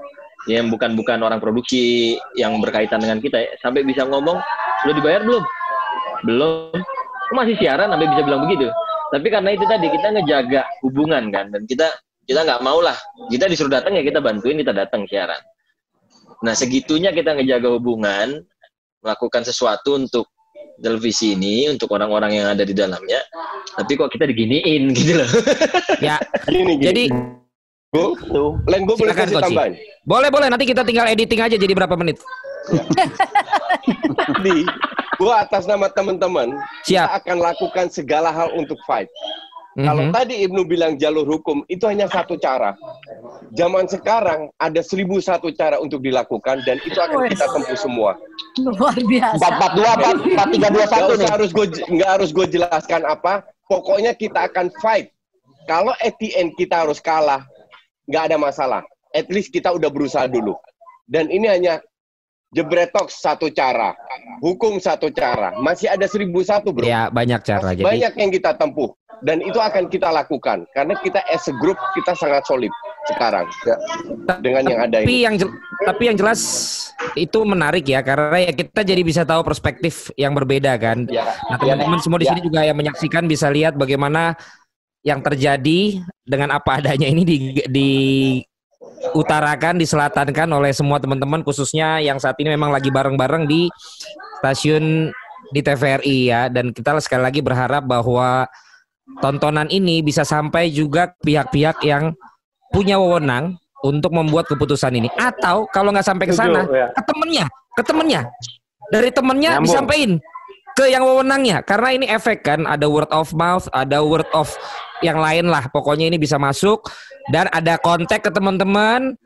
yang bukan-bukan orang produksi yang berkaitan dengan kita sampai bisa ngomong lu dibayar belum? Belum. Kok masih siaran sampai bisa bilang begitu. Tapi karena itu tadi kita ngejaga hubungan kan dan kita kita nggak mau lah. Kita disuruh datang ya kita bantuin kita datang siaran. Nah segitunya kita ngejaga hubungan, melakukan sesuatu untuk televisi ini untuk orang-orang yang ada di dalamnya. Tapi kok kita diginiin gitu loh. [LAUGHS] Ya. Gini, gini. Jadi Gue, Len gue boleh kasih tambahan. boleh boleh nanti kita tinggal editing aja jadi berapa menit. [LAUGHS] Di, gue atas nama teman-teman, Siap. kita akan lakukan segala hal untuk fight. Kalau Mhm. tadi Ibnu bilang jalur hukum, itu hanya satu cara. Zaman sekarang ada seribu satu cara untuk dilakukan dan itu akan kita tempuh semua. Luar biasa. Empat empat dua empat empat tiga dua satu nih. harus gue nggak harus gue jelaskan apa. Pokoknya kita akan fight. Kalau at the end kita harus kalah, nggak ada masalah. At least kita udah berusaha dulu. Dan ini hanya jebretok satu cara, hukum satu cara. Masih ada seribu satu bro. Ya banyak cara. Masih Jadi banyak yang kita tempuh. Dan itu akan kita lakukan. Karena kita as a group, kita sangat solid sekarang. Dengan yang ada tapi ini. yang tapi yang jelas itu menarik ya karena ya kita jadi bisa tahu perspektif yang berbeda kan. Ya, Nah teman-teman semua di ya. sini juga yang menyaksikan bisa lihat bagaimana yang terjadi dengan apa adanya ini di, di utarakan, diselatankan oleh semua teman-teman khususnya yang saat ini memang lagi bareng-bareng di stasiun di TVRI ya dan kita sekali lagi berharap bahwa tontonan ini bisa sampai juga pihak-pihak yang punya wewenang untuk membuat keputusan ini. Atau kalau nggak sampai ke sana ya. ke temennya ke temennya. Dari temennya Nyambung. disampaikan ke yang wewenangnya. Karena ini efek kan ada word of mouth ada word of yang lain lah. Pokoknya ini bisa masuk dan ada kontak ke teman-teman.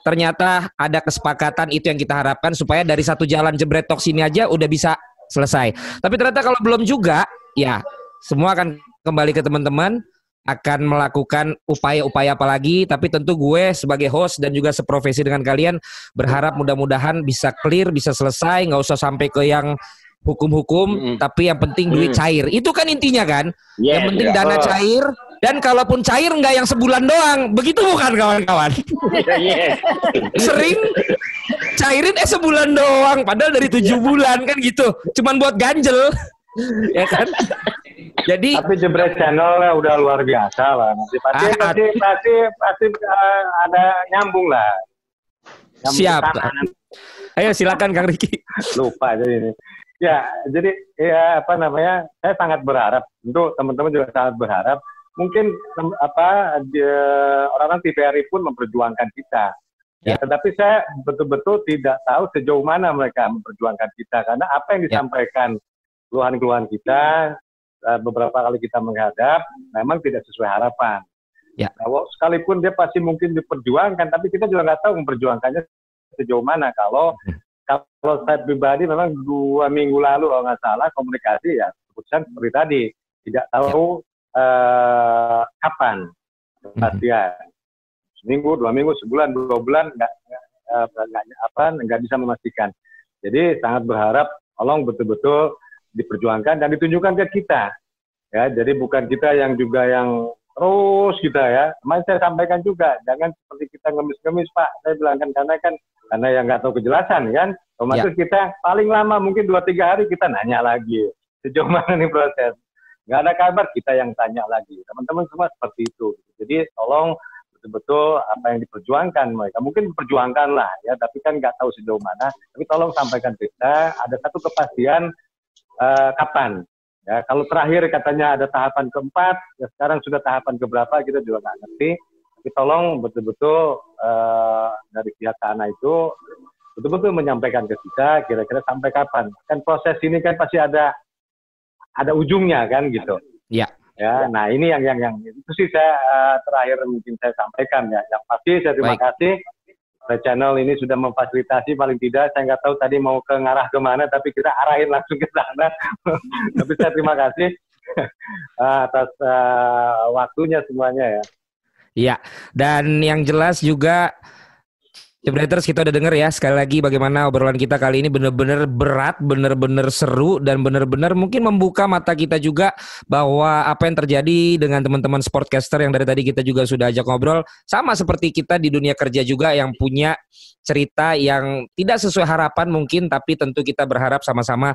Ternyata ada kesepakatan itu yang kita harapkan supaya dari satu jalan jebret talk sini aja udah bisa selesai. Tapi ternyata kalau belum juga ya semua akan kembali ke teman-teman akan melakukan upaya-upaya apa lagi. Tapi tentu gue sebagai host dan juga seprofesi dengan kalian berharap mudah-mudahan bisa clear bisa selesai. Nggak usah sampai ke yang hukum-hukum tapi yang penting duit Mm. cair. Itu kan intinya kan? Yes, yang penting ya. dana Oh. cair dan kalaupun cair nggak yang sebulan doang. Begitu bukan kawan-kawan? Yes. sering cairin eh sebulan doang. Padahal dari tujuh bulan kan gitu. Cuman buat ganjel [LAUGHS] ya kan jadi Tapi jebret channel ya udah luar biasa lah. Nanti pasti Ah, pasti pasti pasti eh, ada nyambung lah. Nyambung Siap. sana. ayo silakan Kang Riki [LAUGHS] lupa jadi ini. Ya, jadi ya apa namanya? Saya sangat berharap, tentu teman-teman juga sangat berharap. Mungkin apa orang-orang TVRI pun memperjuangkan kita. Ya, tetapi saya betul-betul tidak tahu sejauh mana mereka memperjuangkan kita karena apa yang disampaikan keluhan-keluhan kita eh, beberapa kali kita menghadap memang tidak sesuai harapan. Ya. Nah, sekalipun dia pasti mungkin diperjuangkan, tapi kita juga nggak tahu memperjuangkannya sejauh mana. Kalau kalau saya pribadi memang dua minggu lalu kalau nggak salah komunikasi ya keputusan seperti tadi tidak tahu eh, kapan kepastian seminggu dua minggu sebulan dua bulan nggak nggak, eh, nggak apa nggak bisa memastikan jadi sangat berharap tolong betul-betul diperjuangkan dan ditunjukkan ke kita. Ya jadi bukan kita yang juga yang terus kita ya. Kemarin saya sampaikan juga jangan seperti kita ngemis-ngemis pak. Saya bilang kan karena kan karena yang nggak tahu kejelasan kan? Otomatis kita paling lama mungkin dua tiga hari kita nanya lagi. Sejauh mana nih proses? Nggak ada kabar kita yang tanya lagi. Teman-teman semua seperti itu. Jadi tolong betul-betul apa yang diperjuangkan mereka. Mungkin diperjuangkan lah ya. Tapi kan nggak tahu sejauh mana. Tapi tolong sampaikan kita ada satu kepastian eh, kapan? Ya kalau terakhir katanya ada tahapan keempat ya sekarang sudah tahapan keberapa kita juga nggak ngerti. Tapi tolong betul-betul eh, dari pihak Kana itu betul-betul menyampaikan ke kita kira-kira sampai kapan. Kan proses ini kan pasti ada ada ujungnya kan gitu. Ya. Ya, nah ini yang yang yang itu sih saya uh, terakhir mungkin saya sampaikan ya. Yang pasti saya terima Baik. kasih channel ini sudah memfasilitasi paling tidak saya nggak tahu tadi mau ke ngarah ke mana tapi kita arahin [LAUGHS] langsung ke sana. [LAUGHS] tapi saya terima kasih uh, [LAUGHS] atas uh, waktunya semuanya ya. Iya, dan yang jelas juga Jebreters kita udah denger ya. Sekali lagi bagaimana obrolan kita kali ini bener-bener berat, bener-bener seru dan bener-bener mungkin membuka mata kita juga bahwa apa yang terjadi dengan teman-teman sportcaster yang dari tadi kita juga sudah ajak ngobrol sama seperti kita di dunia kerja juga yang punya cerita yang tidak sesuai harapan mungkin tapi tentu kita berharap sama-sama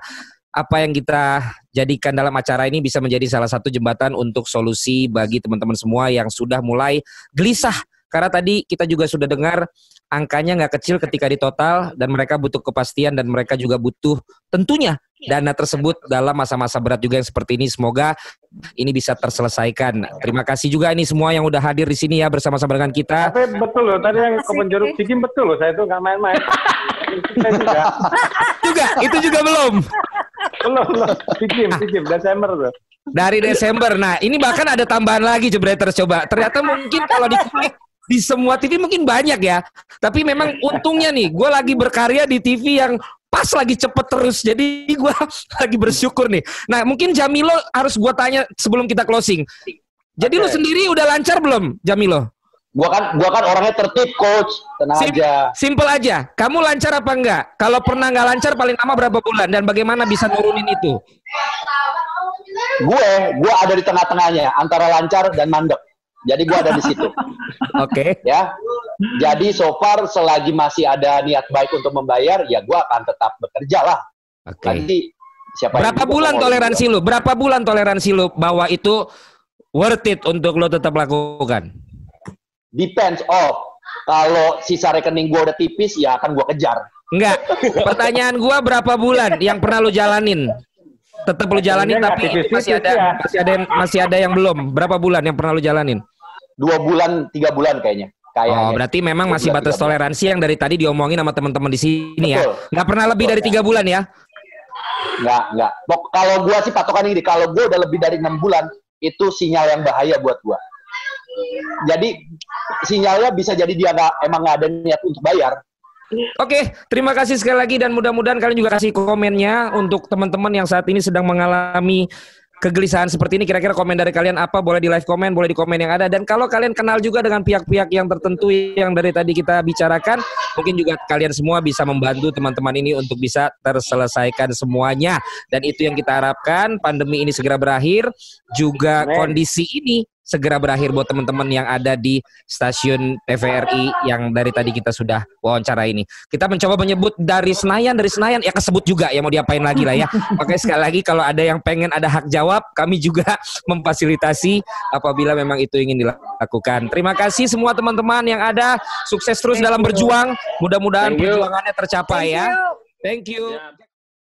apa yang kita jadikan dalam acara ini bisa menjadi salah satu jembatan untuk solusi bagi teman-teman semua yang sudah mulai gelisah. Karena tadi kita juga sudah dengar angkanya nggak kecil ketika di total dan mereka butuh kepastian dan mereka juga butuh tentunya dana tersebut dalam masa-masa berat juga yang seperti ini semoga ini bisa terselesaikan. Terima kasih juga ini semua yang udah hadir di sini ya bersama-sama dengan kita. Tapi betul loh tadi yang kebun jeruk betul loh saya itu nggak main-main. Juga. juga itu juga belum. belum belum Sikim Sikim Desember tuh. Dari Desember. Nah, ini bahkan ada tambahan lagi Jebreters coba. Ternyata mungkin kalau di di semua TV mungkin banyak ya. Tapi memang [LAUGHS] untungnya nih, gue lagi berkarya di TV yang pas lagi cepet terus. Jadi [LAUGHS] gue lagi bersyukur nih. Nah, mungkin Jamilo harus gue tanya sebelum kita closing. Jadi lu sendiri udah lancar belum, Jamilo? Gua kan gua kan orangnya tertib, coach. Tenang Sim- aja. Simple aja. Kamu lancar apa enggak? Kalau pernah nggak lancar paling lama berapa bulan dan bagaimana bisa nurunin itu? Gue, gue ada di tengah-tengahnya antara lancar dan mandek. Jadi gue ada di situ. [LAUGHS] Oke. Ya. Jadi so far selagi masih ada niat baik untuk membayar, ya gue akan tetap bekerja lah. Oke. Nanti siapa Berapa bulan toleransi lu? Berapa bulan toleransi lu bahwa itu worth it untuk lo tetap lakukan? Depends off. Kalau sisa rekening gue udah tipis, ya akan gue kejar. Enggak. Pertanyaan gua berapa bulan yang pernah lu jalanin? Tetap lu jalanin tapi masih ada ya. masih ada yang masih ada yang belum. Berapa bulan yang pernah lu jalanin? Dua bulan, tiga bulan kayaknya. Kayaknya. Oh, berarti memang masih bulan, batas tiga bulan. toleransi yang dari tadi diomongin sama teman-teman di sini ya. Betul. Nggak pernah lebih dari tiga bulan ya? Nggak, nggak. Pok- Kalau gue sih patokan ini, kalau gue udah lebih dari enam bulan, itu sinyal yang bahaya buat gue. Jadi sinyalnya bisa jadi dia nggak emang nggak ada niat untuk bayar. Oke, terima kasih sekali lagi dan mudah-mudahan kalian juga kasih komennya untuk teman-teman yang saat ini sedang mengalami kegelisahan seperti ini. Kira-kira komen dari kalian apa? Boleh di live komen, boleh di komen yang ada. Dan kalau kalian kenal juga dengan pihak-pihak yang tertentu yang dari tadi kita bicarakan, mungkin juga kalian semua bisa membantu teman-teman ini untuk bisa terselesaikan semuanya. Dan itu yang kita harapkan, pandemi ini segera berakhir, juga kondisi ini segera berakhir buat teman-teman yang ada di stasiun TVRI yang dari tadi kita sudah wawancara ini. Kita mencoba menyebut dari Senayan, dari Senayan ya kesebut juga ya mau diapain lagi lah ya. [LAUGHS] Makanya sekali lagi kalau ada yang pengen ada hak jawab, kami juga [LAUGHS] memfasilitasi apabila memang itu ingin dilakukan. Terima kasih semua teman-teman yang ada, sukses terus dalam berjuang. Mudah-mudahan Thank you. perjuangannya tercapai Thank ya. you. Thank you. Ya.